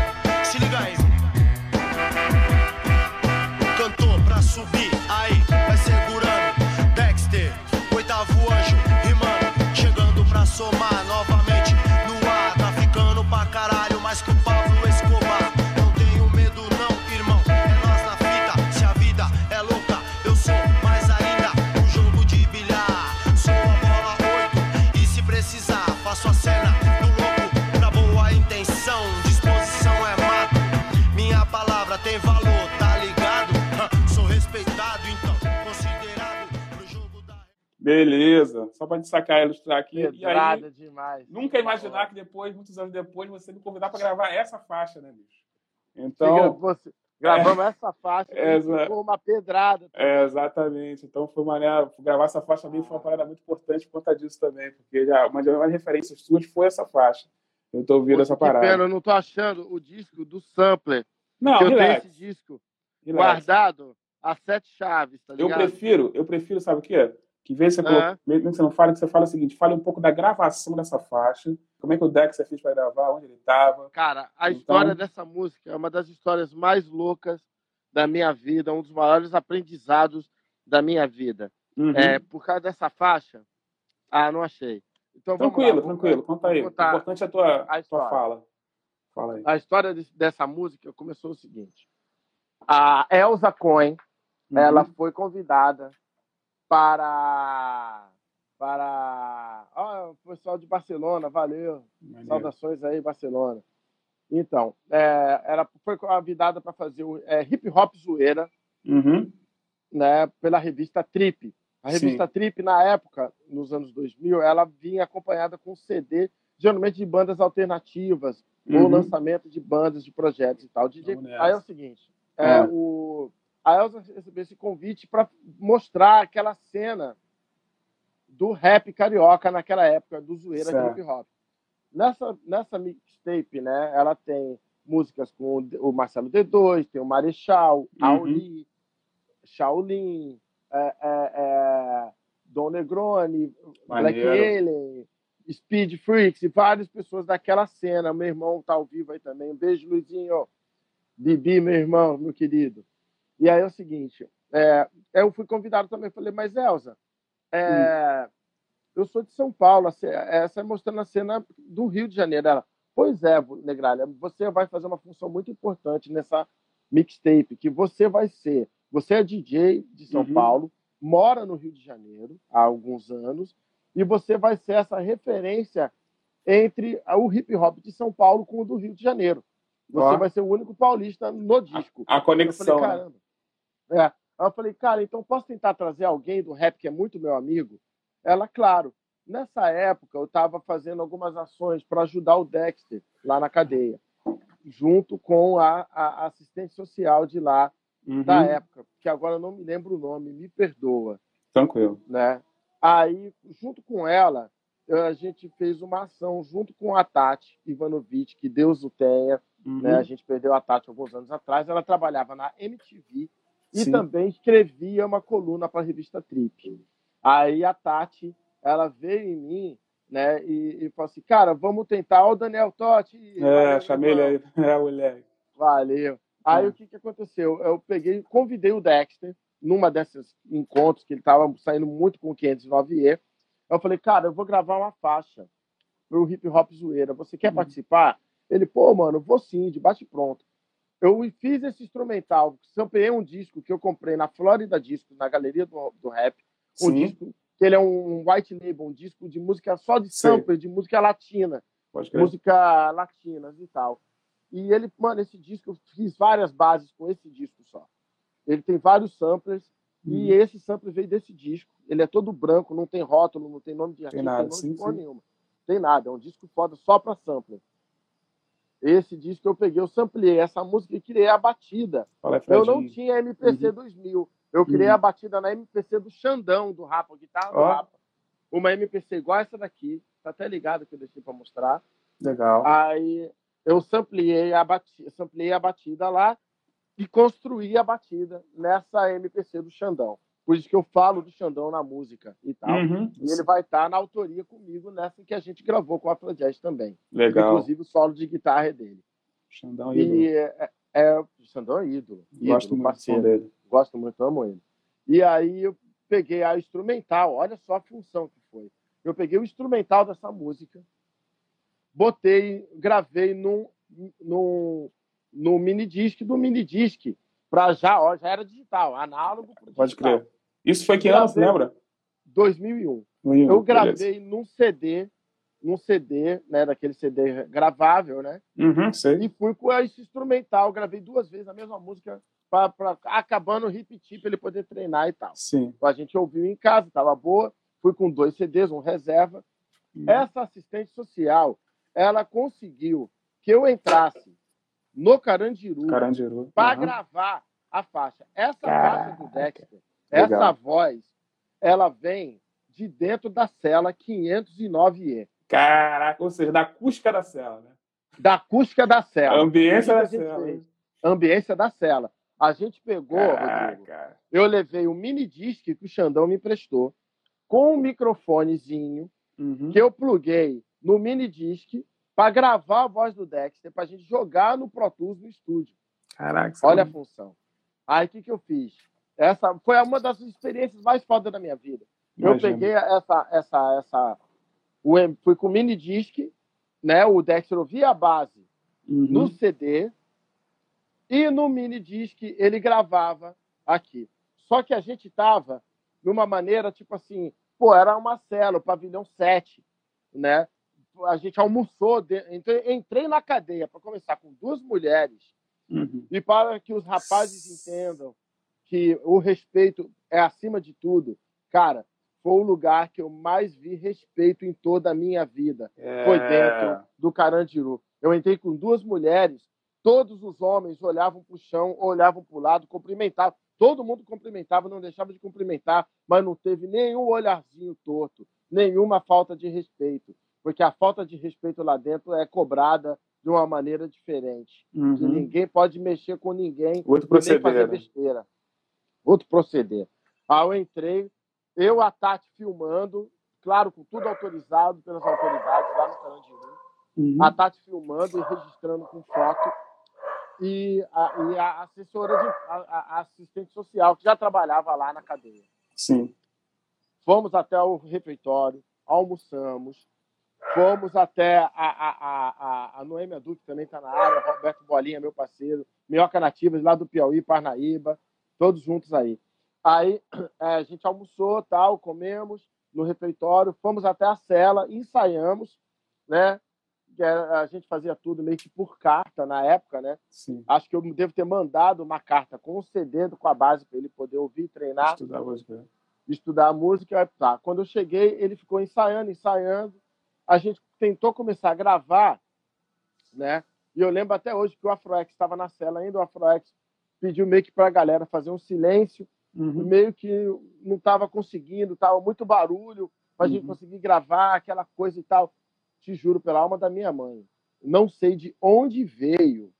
[SPEAKER 1] Beleza. Só para te sacar ilustrar aqui.
[SPEAKER 2] Pedrada e aí, demais.
[SPEAKER 1] Nunca imaginar que depois, muitos anos depois, você me convidar para gravar essa faixa, né, bicho? Então.
[SPEAKER 2] Você, gravamos é, essa faixa, é, foi uma pedrada.
[SPEAKER 1] É, exatamente. Então foi maneiro. Gravar essa faixa também foi uma parada muito importante por conta disso também, porque já, uma das referências suas foi essa faixa. Eu tô ouvindo Poxa, essa parada.
[SPEAKER 2] Pena, eu não tô achando o disco do sampler. Não, eu relax. tenho esse disco relax. guardado a sete chaves, tá
[SPEAKER 1] ligado? Eu prefiro, eu prefiro, sabe o quê? Que vez você, que você não fale, que você fala o seguinte, fale um pouco da gravação dessa faixa, como é que o Dex fez para gravar, onde ele estava.
[SPEAKER 2] Cara, a então... história dessa música é uma das histórias mais loucas da minha vida, um dos maiores aprendizados da minha vida. Uhum. É, por causa dessa faixa, ah, não achei.
[SPEAKER 1] Então, tranquilo, lá, tranquilo, conta aí. O importante é a tua, a tua fala. Fala aí.
[SPEAKER 2] A história dessa música começou o seguinte. A Elsa Cohen, uhum. ela foi convidada para para oh, o pessoal de Barcelona, valeu, Maneiro. saudações aí Barcelona. Então, é, ela foi convidada para fazer o é, hip hop zoeira,
[SPEAKER 1] uhum.
[SPEAKER 2] né, pela revista Trip. A revista Sim. Trip na época, nos anos 2000, ela vinha acompanhada com CD, geralmente de bandas alternativas uhum. ou lançamento de bandas, de projetos e tal. DJ... Aí é o seguinte, é, é. o a Elsa recebeu esse convite para mostrar aquela cena do rap carioca naquela época, do zoeira certo. de hip hop. Nessa, nessa mixtape, né, ela tem músicas com o Marcelo D2, tem o Marechal, uhum. Auli, Shaolin, é, é, é, Don Negroni, Black Alien, Speed Freaks e várias pessoas daquela cena. Meu irmão tá ao vivo aí também. Um beijo, Luizinho. Bibi, meu irmão, meu querido. E aí é o seguinte, é, eu fui convidado também, falei, mas Elza, é, hum. eu sou de São Paulo, essa é mostrando a cena do Rio de Janeiro. Ela, pois é, Negralha, você vai fazer uma função muito importante nessa mixtape, que você vai ser, você é DJ de São uhum. Paulo, mora no Rio de Janeiro há alguns anos, e você vai ser essa referência entre o hip hop de São Paulo com o do Rio de Janeiro. Você vai ser o único paulista no disco.
[SPEAKER 1] A, a conexão. Falei, né?
[SPEAKER 2] É. Aí eu falei, cara, então posso tentar trazer alguém do rap que é muito meu amigo? Ela, claro. Nessa época, eu estava fazendo algumas ações para ajudar o Dexter lá na cadeia, junto com a, a assistente social de lá uhum. da época, que agora eu não me lembro o nome, me perdoa.
[SPEAKER 1] Tranquilo.
[SPEAKER 2] Né? Aí, junto com ela, a gente fez uma ação junto com a Tati Ivanovic, que Deus o tenha. Né? Uhum. Né? A gente perdeu a Tati alguns anos atrás. Ela trabalhava na MTV e Sim. também escrevia uma coluna para a revista Trip. Aí a Tati, ela veio em mim, né, e, e falou assim, cara, vamos tentar, o Daniel Totti.
[SPEAKER 1] É, chamei ele aí, é, moleque.
[SPEAKER 2] Valeu. Aí é. o que, que aconteceu? Eu peguei, convidei o Dexter numa desses encontros que ele estava saindo muito com o 509E. Eu falei, cara, eu vou gravar uma faixa para o hip hop zoeira. Você quer hum. participar? Ele, pô, mano, vou sim, de bate pronto eu fiz esse instrumental, samplei um disco que eu comprei na Florida Disco, na galeria do, do rap, um Sim. disco que ele é um white label, um disco de música só de sample, de música latina, música latinas e tal. E ele, mano, esse disco, eu fiz várias bases com esse disco só. Ele tem vários samplers e uhum. esse sampler veio desse disco. Ele é todo branco, não tem rótulo, não tem nome de artista, não tem nome sim, de cor nenhuma. Tem nada, é um disco foda só para sampler. Esse disco eu peguei, eu samplei essa música e criei a batida.
[SPEAKER 1] Fala,
[SPEAKER 2] eu não tinha MPC uhum. 2000. Eu criei uhum. a batida na MPC do Xandão, do Rapa, guitarra do oh. Rapa. Uma MPC igual essa daqui. Tá até ligado que eu deixei para mostrar.
[SPEAKER 1] Legal.
[SPEAKER 2] Aí eu samplei a batida, samplei a batida lá e construí a batida nessa MPC do Xandão. Por isso que eu falo do Xandão na música e tal. Uhum. E ele vai estar na autoria comigo nessa que a gente gravou com a Afrojazz também.
[SPEAKER 1] Legal.
[SPEAKER 2] Inclusive o solo de guitarra é dele.
[SPEAKER 1] Xandão é ídolo. E
[SPEAKER 2] é, é, Xandão é ídolo.
[SPEAKER 1] Gosto ídolo, muito dele.
[SPEAKER 2] Gosto muito, amo ele. E aí eu peguei a instrumental, olha só a função que foi. Eu peguei o instrumental dessa música, botei, gravei num, num, no mini disc do mini disc para já, ó, já era digital, análogo
[SPEAKER 1] pro digital. Pode crer. Isso foi que ano, lembra?
[SPEAKER 2] 2001. 2001 eu gravei beleza. num CD, num CD, né, daquele CD gravável, né?
[SPEAKER 1] Uhum, sei.
[SPEAKER 2] E fui com esse instrumental, gravei duas vezes a mesma música para acabando o hip tip ele poder treinar e tal.
[SPEAKER 1] Sim.
[SPEAKER 2] Então, a gente ouviu em casa, tava boa. fui com dois CDs, um reserva. Uhum. Essa assistente social, ela conseguiu que eu entrasse no Carandiru,
[SPEAKER 1] Carandiru.
[SPEAKER 2] para uhum. gravar a faixa. Essa Caraca. faixa do Dexter, Legal. essa voz, ela vem de dentro da cela 509E.
[SPEAKER 1] Caraca, ou seja, da acústica da cela, né?
[SPEAKER 2] Da acústica da cela.
[SPEAKER 1] Ambiência da cela.
[SPEAKER 2] Ambiência da cela. A gente pegou, Rodrigo, eu levei o mini disc que o Xandão me emprestou, com um microfonezinho, uhum. que eu pluguei no mini disc para gravar a voz do Dexter, para a gente jogar no Pro Tools no estúdio.
[SPEAKER 1] Caraca.
[SPEAKER 2] Olha a função. Aí o que, que eu fiz? Essa foi uma das experiências mais fodas da minha vida. Eu peguei essa, essa, essa, o, fui com o mini disc, né? O Dexter ouvia a base uhum. no CD e no mini disc ele gravava aqui. Só que a gente tava numa maneira tipo assim, pô, era uma cela, o pavilhão 7, né? A gente almoçou, de... entrei, entrei na cadeia para começar com duas mulheres uhum. e para que os rapazes entendam que o respeito é acima de tudo. Cara, foi o lugar que eu mais vi respeito em toda a minha vida. É... Foi dentro do Carandiru. Eu entrei com duas mulheres, todos os homens olhavam para o chão, olhavam para o lado, cumprimentavam. Todo mundo cumprimentava, não deixava de cumprimentar, mas não teve nenhum olharzinho torto, nenhuma falta de respeito. Porque a falta de respeito lá dentro é cobrada de uma maneira diferente. Uhum. ninguém pode mexer com ninguém,
[SPEAKER 1] Outro proceder,
[SPEAKER 2] nem fazer né? besteira. Outro proceder. Aí eu entrei, eu, a Tati, filmando, claro, com tudo autorizado pelas autoridades lá no Carandiru. Uhum. A Tati filmando e registrando com foto. E a, e a assessora, de, a, a, assistente social, que já trabalhava lá na cadeia.
[SPEAKER 1] Sim.
[SPEAKER 2] Fomos até o refeitório, almoçamos, fomos até a, a, a, a Noêmia Duque, também está na área, Roberto Bolinha, meu parceiro, Minhoca Nativas, lá do Piauí, Parnaíba, todos juntos aí. Aí é, a gente almoçou, tal, comemos no refeitório, fomos até a cela, ensaiamos, né? A gente fazia tudo meio que por carta na época, né?
[SPEAKER 1] Sim.
[SPEAKER 2] Acho que eu devo ter mandado uma carta com o CD com a base para ele poder ouvir, treinar,
[SPEAKER 1] estudar a música.
[SPEAKER 2] Estudar a música. Tá. Quando eu cheguei, ele ficou ensaiando, ensaiando. A gente tentou começar a gravar, né? E eu lembro até hoje que o Afroex estava na cela ainda, o Afroex pediu meio que para a galera fazer um silêncio uhum. meio que não estava conseguindo, estava muito barulho para a uhum. gente conseguir gravar aquela coisa e tal. Te juro pela alma da minha mãe, não sei de onde veio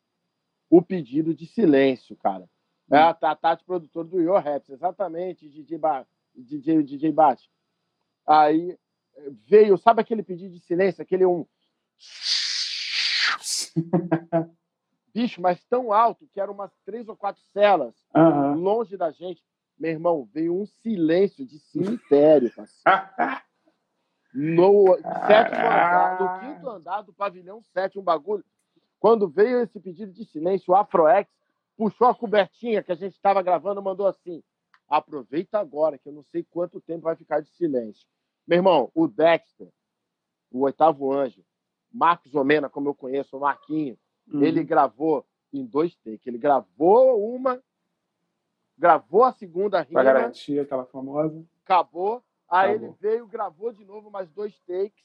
[SPEAKER 2] o pedido de silêncio, cara. É a, Tati, produtora do Your Raps, exatamente, DJ, ba, DJ, DJ Bate. Aí veio, sabe aquele pedido de silêncio, aquele um. Bicho, mas tão alto que eram umas três ou quatro celas uhum. longe da gente. Meu irmão, veio um silêncio de cemitério, No sétimo andar, no quinto andar do pavilhão 7, um bagulho. Quando veio esse pedido de silêncio, o Afroex puxou a cobertinha que a gente estava gravando, mandou assim: aproveita agora, que eu não sei quanto tempo vai ficar de silêncio. Meu irmão, o Dexter, o oitavo anjo, Marcos Omena, como eu conheço, o Marquinho, uhum. ele gravou em dois takes. Ele gravou uma gravou a segunda rima.
[SPEAKER 1] Pra garantir aquela famosa.
[SPEAKER 2] Acabou. Aí acabou. ele veio, gravou de novo mais dois takes.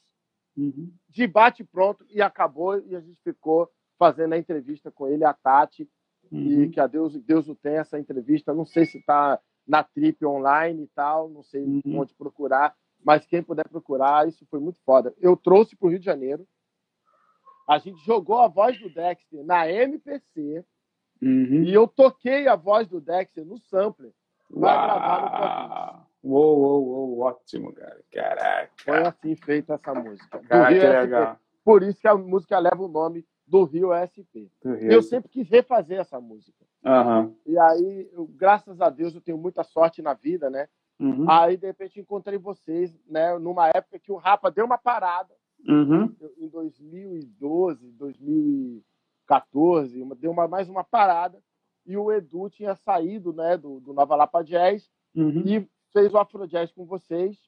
[SPEAKER 2] Uhum. De bate pronto e acabou. E a gente ficou fazendo a entrevista com ele, a Tati. Uhum. E que a Deus, Deus o tenha essa entrevista. Não sei se está na Trip online e tal, não sei uhum. onde procurar. Mas quem puder procurar, isso foi muito foda. Eu trouxe para o Rio de Janeiro. A gente jogou a voz do Dexter na MPC Uhum. E eu toquei a voz do Dexter no sampler para gravar no podcast.
[SPEAKER 1] Uou, uou, uou, ótimo, cara. Caraca.
[SPEAKER 2] Foi assim feita essa música.
[SPEAKER 1] Caraca, que legal.
[SPEAKER 2] Por isso que a música leva o nome do Rio SP. Do Rio. Eu sempre quis refazer essa música.
[SPEAKER 1] Uhum.
[SPEAKER 2] E aí, eu, graças a Deus, eu tenho muita sorte na vida, né? Uhum. Aí, de repente, encontrei vocês, né? Numa época que o Rapa deu uma parada.
[SPEAKER 1] Uhum.
[SPEAKER 2] Em 2012, 2000 14, uma, deu uma, mais uma parada, e o Edu tinha saído né, do, do Nova Lapa Jazz uhum. e fez o Afro Jazz com vocês.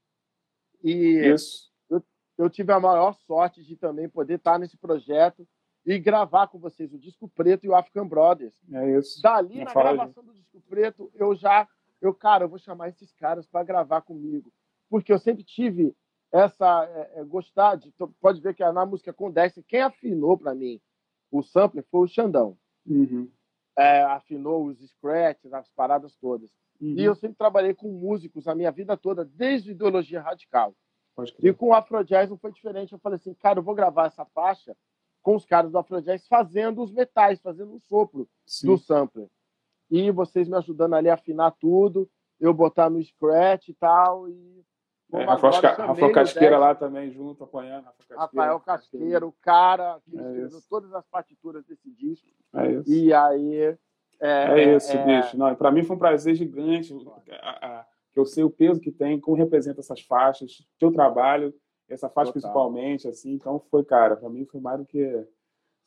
[SPEAKER 2] E
[SPEAKER 1] Isso.
[SPEAKER 2] Eu, eu tive a maior sorte de também poder estar nesse projeto e gravar com vocês o Disco Preto e o African Brothers.
[SPEAKER 1] É isso.
[SPEAKER 2] Dali, Não na gravação do Disco Preto, eu já, eu, cara, eu vou chamar esses caras para gravar comigo. porque eu sempre tive essa é, é, gostar de, pode ver que na música com Dexter, quem afinou para mim o sampler foi o Xandão.
[SPEAKER 1] Uhum.
[SPEAKER 2] É, afinou os scratches, as paradas todas.
[SPEAKER 1] Uhum.
[SPEAKER 2] E eu sempre trabalhei com músicos a minha vida toda, desde ideologia radical. E com o Afrojazz não foi diferente. Eu falei assim, cara, eu vou gravar essa faixa com os caras do Afrojazz fazendo os metais, fazendo o um sopro
[SPEAKER 1] Sim.
[SPEAKER 2] do sampler. E vocês me ajudando ali a afinar tudo, eu botar no scratch e tal. E
[SPEAKER 1] é, Rafael, Rafael Casqueira lá também junto, apoiando.
[SPEAKER 2] Rafael, Rafael Casqueira, o cara que é todas as partituras desse disco.
[SPEAKER 1] É isso.
[SPEAKER 2] E aí.
[SPEAKER 1] É, é isso, é... bicho. Para mim foi um prazer gigante. A, a, que eu sei o peso que tem, como representa essas faixas, teu trabalho, essa faixa Total. principalmente, assim. Então foi, cara, para mim foi mais do que.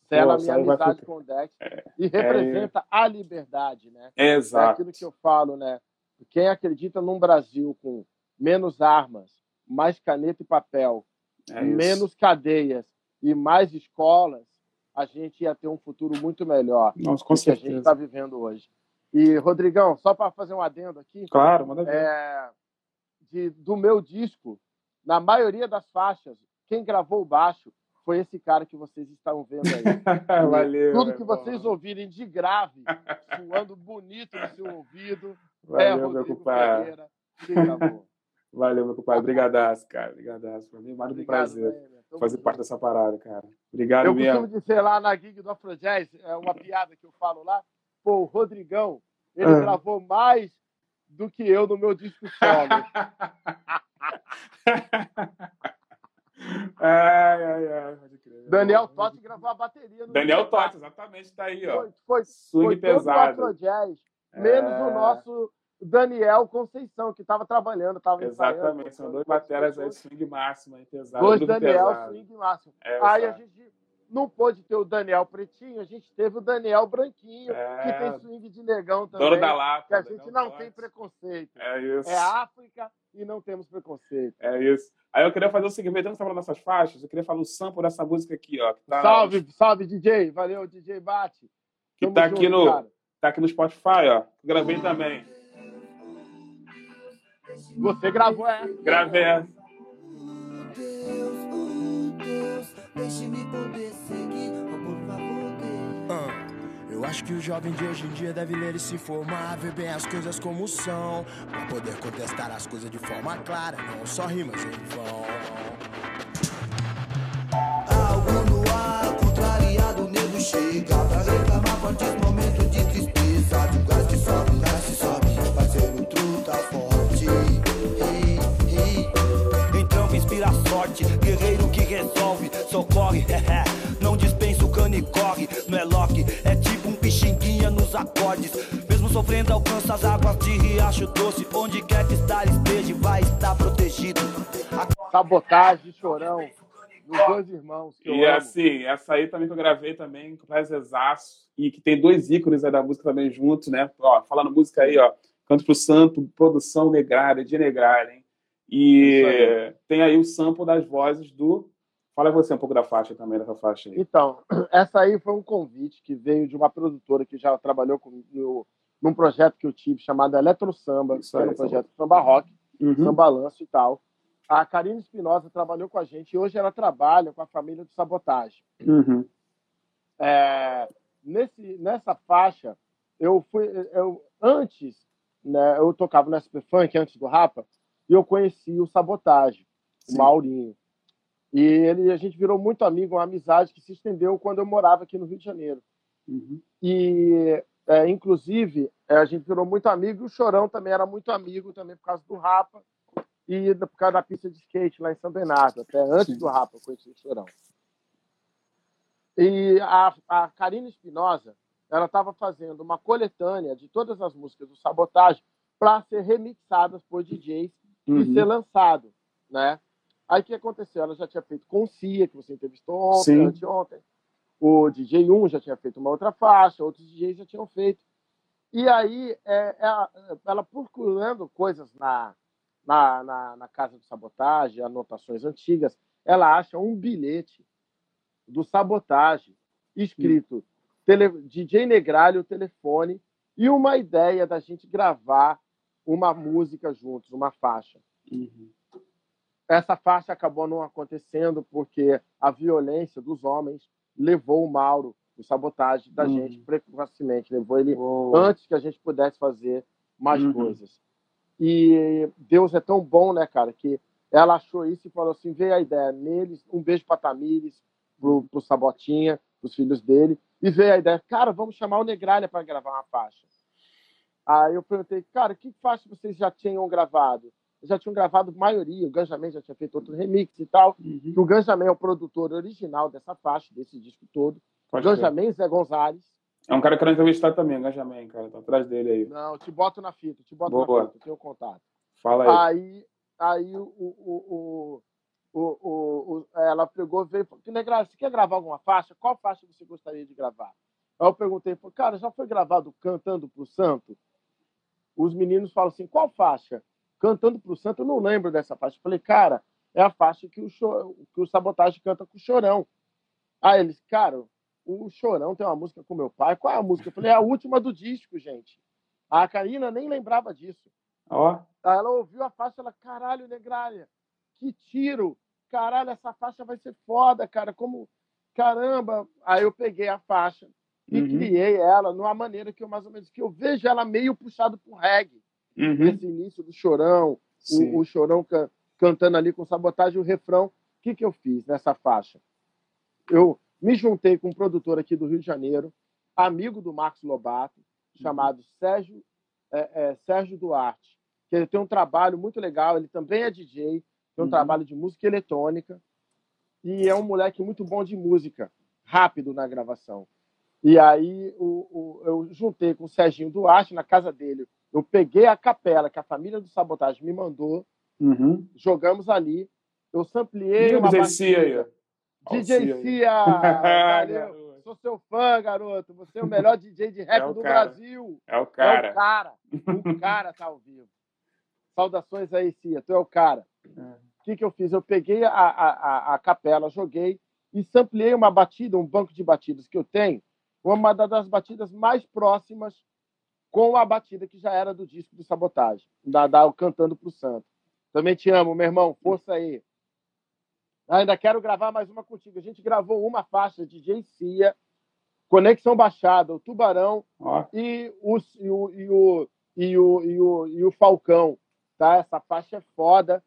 [SPEAKER 2] Sela a minha amizade com o Dex. É, e representa a liberdade, né?
[SPEAKER 1] Exato.
[SPEAKER 2] É aquilo que eu falo, né? Quem acredita num Brasil com menos armas, mais caneta e papel,
[SPEAKER 1] é
[SPEAKER 2] menos cadeias e mais escolas, a gente ia ter um futuro muito melhor
[SPEAKER 1] Nossa,
[SPEAKER 2] do que a gente está vivendo hoje. E, Rodrigão, só para fazer um adendo aqui.
[SPEAKER 1] Claro, manda ver.
[SPEAKER 2] É, de, do meu disco, na maioria das faixas, quem gravou o baixo foi esse cara que vocês estão vendo aí.
[SPEAKER 1] Valeu.
[SPEAKER 2] Tudo que vocês ouvirem de grave, suando bonito no seu ouvido,
[SPEAKER 1] Valeu,
[SPEAKER 2] é Rodrigo Pereira que gravou.
[SPEAKER 1] Valeu, meu compadre. Obrigadaço, cara. Obrigadaço. Mim, mais um prazer fazer parte dessa parada, cara. Obrigado
[SPEAKER 2] eu
[SPEAKER 1] mesmo.
[SPEAKER 2] Eu costumo dizer lá na gig do Afrojazz, é uma piada que eu falo lá, pô, o Rodrigão, ele
[SPEAKER 1] Ah.
[SPEAKER 2] gravou mais do que eu no meu disco solo.
[SPEAKER 1] ai, ai, ai.
[SPEAKER 2] Daniel Totti gravou a bateria.
[SPEAKER 1] Daniel. Totti, exatamente, tá aí, ó.
[SPEAKER 2] Foi, foi,
[SPEAKER 1] Swing
[SPEAKER 2] foi
[SPEAKER 1] pesado.
[SPEAKER 2] todo o Afrojazz, menos
[SPEAKER 1] É.
[SPEAKER 2] o nosso Daniel Conceição, que estava trabalhando, estava
[SPEAKER 1] Exatamente, são dois bateras aí, swing máximo aí, pesado.
[SPEAKER 2] Dois Daniel
[SPEAKER 1] pesado.
[SPEAKER 2] swing máximo.
[SPEAKER 1] É,
[SPEAKER 2] Aí a gente não pôde ter o Daniel Pretinho, a gente teve o Daniel Branquinho,
[SPEAKER 1] É.
[SPEAKER 2] que tem swing de negão também.
[SPEAKER 1] Dono da lata.
[SPEAKER 2] que a gente não tem preconceito.
[SPEAKER 1] É isso.
[SPEAKER 2] É África e não temos preconceito.
[SPEAKER 1] É isso. Aí eu queria fazer o seguinte, tá falando dessas faixas, eu queria falar o sample dessa música aqui, ó. Tá,
[SPEAKER 2] salve, salve, DJ. Valeu, DJ Bate.
[SPEAKER 1] Que
[SPEAKER 2] Tamo
[SPEAKER 1] tá aqui
[SPEAKER 2] junto,
[SPEAKER 1] no-
[SPEAKER 2] cara.
[SPEAKER 1] Tá aqui no Spotify, ó. Gravei também.
[SPEAKER 2] Você gravou, é?
[SPEAKER 1] Gravei essa.
[SPEAKER 7] Deus, oh Deus, deixe-me poder seguir, oh, por favor, Deus.
[SPEAKER 6] Ah, Eu acho que o jovem de hoje em dia deve ler e se informar, ver bem as coisas como são, pra poder contestar as coisas de forma clara, não só rimas em vão.
[SPEAKER 7] Algo no ar, contrariado, o nego chega pra reclamar fortes
[SPEAKER 6] socorre, não dispensa o cano e corre, não é Loki, é tipo um pixinguinha nos acordes. Mesmo sofrendo, alcança as águas de riacho doce, onde quer que estar esteja, vai estar protegido.
[SPEAKER 2] Sabotagem, chorão. Dos dois irmãos que eu
[SPEAKER 1] E
[SPEAKER 2] amo.
[SPEAKER 1] assim, essa aí também que eu gravei também, com prazerzaço, e que tem dois ícones aí da música também juntos, né? Ó, falando música aí, ó, Canto pro Santo, produção Negralha, de Negralha, hein? E
[SPEAKER 2] aí.
[SPEAKER 1] tem aí o sample das vozes do... Fala você um pouco da faixa também, dessa faixa aí.
[SPEAKER 2] Então, essa aí foi um convite que veio de uma produtora que já trabalhou comigo num projeto que eu tive chamado Eletro Samba,
[SPEAKER 1] Isso
[SPEAKER 2] que era
[SPEAKER 1] aí,
[SPEAKER 2] um projeto Samba Rock,
[SPEAKER 1] Uhum.
[SPEAKER 2] Samba Lanço e tal. A Karine Espinosa trabalhou com a gente e hoje ela trabalha com a família do Sabotagem.
[SPEAKER 1] Uhum.
[SPEAKER 2] É, nesse, nessa faixa, eu fui. Eu, antes, né, eu tocava no SP Funk, antes do Rapa, e eu conheci o Sabotagem,
[SPEAKER 1] Sim.
[SPEAKER 2] o Maurinho. E ele, a gente virou muito amigo, uma amizade que se estendeu quando eu morava aqui no Rio de Janeiro.
[SPEAKER 1] Uhum.
[SPEAKER 2] E, é, inclusive, é, a gente virou muito amigo, e o Chorão também era muito amigo, também por causa do Rapa, e por causa da pista de skate lá em São Bernardo, até antes
[SPEAKER 1] Sim.
[SPEAKER 2] do Rapa eu conheci o Chorão. E a, a Karina Espinosa, ela estava fazendo uma coletânea de todas as músicas do Sabotagem para ser remixadas por DJs e
[SPEAKER 1] Uhum.
[SPEAKER 2] ser lançado, né? Aí o que aconteceu? Ela já tinha feito com o Cia, que você entrevistou ontem, anteontem. O DJ 1 já tinha feito uma outra faixa, outros DJs já tinham feito. E aí, é, ela, ela procurando coisas na, na, na, na casa do sabotagem, anotações antigas, ela acha um bilhete do sabotagem escrito tele, DJ Negralho, telefone, e uma ideia da gente gravar uma música juntos, uma faixa.
[SPEAKER 1] Uhum.
[SPEAKER 2] Essa faixa acabou não acontecendo porque a violência dos homens levou o Mauro, o sabotagem da
[SPEAKER 1] Uhum.
[SPEAKER 2] gente precocemente, levou ele antes que a gente pudesse fazer mais
[SPEAKER 1] Uhum.
[SPEAKER 2] coisas. E Deus é tão bom, né, cara, que ela achou isso e falou assim: veio a ideia neles, um beijo para Tamires, pro, pro Sabotinha, pros filhos dele, e veio a ideia, cara, vamos chamar o Negralha para gravar uma faixa. Aí eu perguntei, cara, que faixa vocês já tinham gravado? Já tinham gravado maioria, o Ganjamin já tinha feito outro remix e tal.
[SPEAKER 1] Uhum.
[SPEAKER 2] O Ganjamin é o produtor original dessa faixa, desse disco todo.
[SPEAKER 1] Pode crer.
[SPEAKER 2] Ganjamin Zé Gonzalez.
[SPEAKER 1] É um cara que eu quero entrevistar também, Engajamento, cara. Tô atrás dele aí.
[SPEAKER 2] Não, te boto na fita, te boto
[SPEAKER 1] Boa.
[SPEAKER 2] na fita, tenho contato.
[SPEAKER 1] Fala aí.
[SPEAKER 2] Aí, aí o, o, o, o, o, o- ela pegou veio e falou: você quer gravar alguma faixa? Qual faixa você gostaria de gravar? Aí eu perguntei, falei, cara, já foi gravado Cantando pro Santo? Os meninos falam assim: qual faixa? Cantando pro Santo, eu não lembro dessa faixa. Eu falei, cara, é a faixa que o, que o Sabotagem canta com o Chorão. Aí eles, cara, o Chorão tem uma música com meu pai. Qual é a música? Eu falei, é a última do disco, gente. A Karina nem lembrava disso.
[SPEAKER 1] Ó,
[SPEAKER 2] Aí ela ouviu a faixa, ela, caralho, Negralha, que tiro! Caralho, essa faixa vai ser foda, cara. Como. Caramba! Aí eu peguei a faixa e
[SPEAKER 1] Uhum.
[SPEAKER 2] criei ela numa maneira que eu mais ou menos que eu vejo ela meio puxado pro reggae.
[SPEAKER 1] Uhum.
[SPEAKER 2] Esse início do chorão, o, o chorão can- cantando ali com sabotagem, o refrão. O que, que eu fiz nessa faixa? Eu me juntei com um produtor aqui do Rio de Janeiro, amigo do Marcos Lobato, chamado Sérgio, é, é, Sérgio Duarte, que ele tem um trabalho muito legal, ele também é DJ, tem um
[SPEAKER 1] Uhum.
[SPEAKER 2] trabalho de música eletrônica, e é um moleque muito bom de música, rápido na gravação. E aí o, o- eu juntei com o Serginho Duarte na casa dele. Eu peguei a capela que a família do Sabotagem me mandou,
[SPEAKER 1] Uhum.
[SPEAKER 2] jogamos ali. Eu sampliei
[SPEAKER 1] Diga
[SPEAKER 2] uma
[SPEAKER 1] aí,
[SPEAKER 2] batida. DJ
[SPEAKER 1] Cia!
[SPEAKER 2] Valeu!
[SPEAKER 1] Garoto.
[SPEAKER 2] Sou seu fã, garoto. Você é o melhor DJ de rap
[SPEAKER 1] É o
[SPEAKER 2] do
[SPEAKER 1] cara.
[SPEAKER 2] Brasil.
[SPEAKER 1] É o
[SPEAKER 2] É
[SPEAKER 1] cara.
[SPEAKER 2] o cara. O cara tá ao vivo. Saudações aí, Cia. Tu é o cara.
[SPEAKER 1] É.
[SPEAKER 2] O que, que eu fiz? Eu peguei a, a, a, a capela, joguei e sampliei uma batida, um banco de batidas que eu tenho, uma da- das batidas mais próximas com a batida que já era do disco do Sabotagem, da, da Cantando pro Santo. Também te amo, meu irmão. Força aí. Ainda quero gravar mais uma contigo. A gente gravou uma faixa de Cia, Conexão Baixada, o Tubarão
[SPEAKER 1] Ó,
[SPEAKER 2] e o, e o, e o, e o, e o, e o Falcão. Tá? Essa faixa é foda.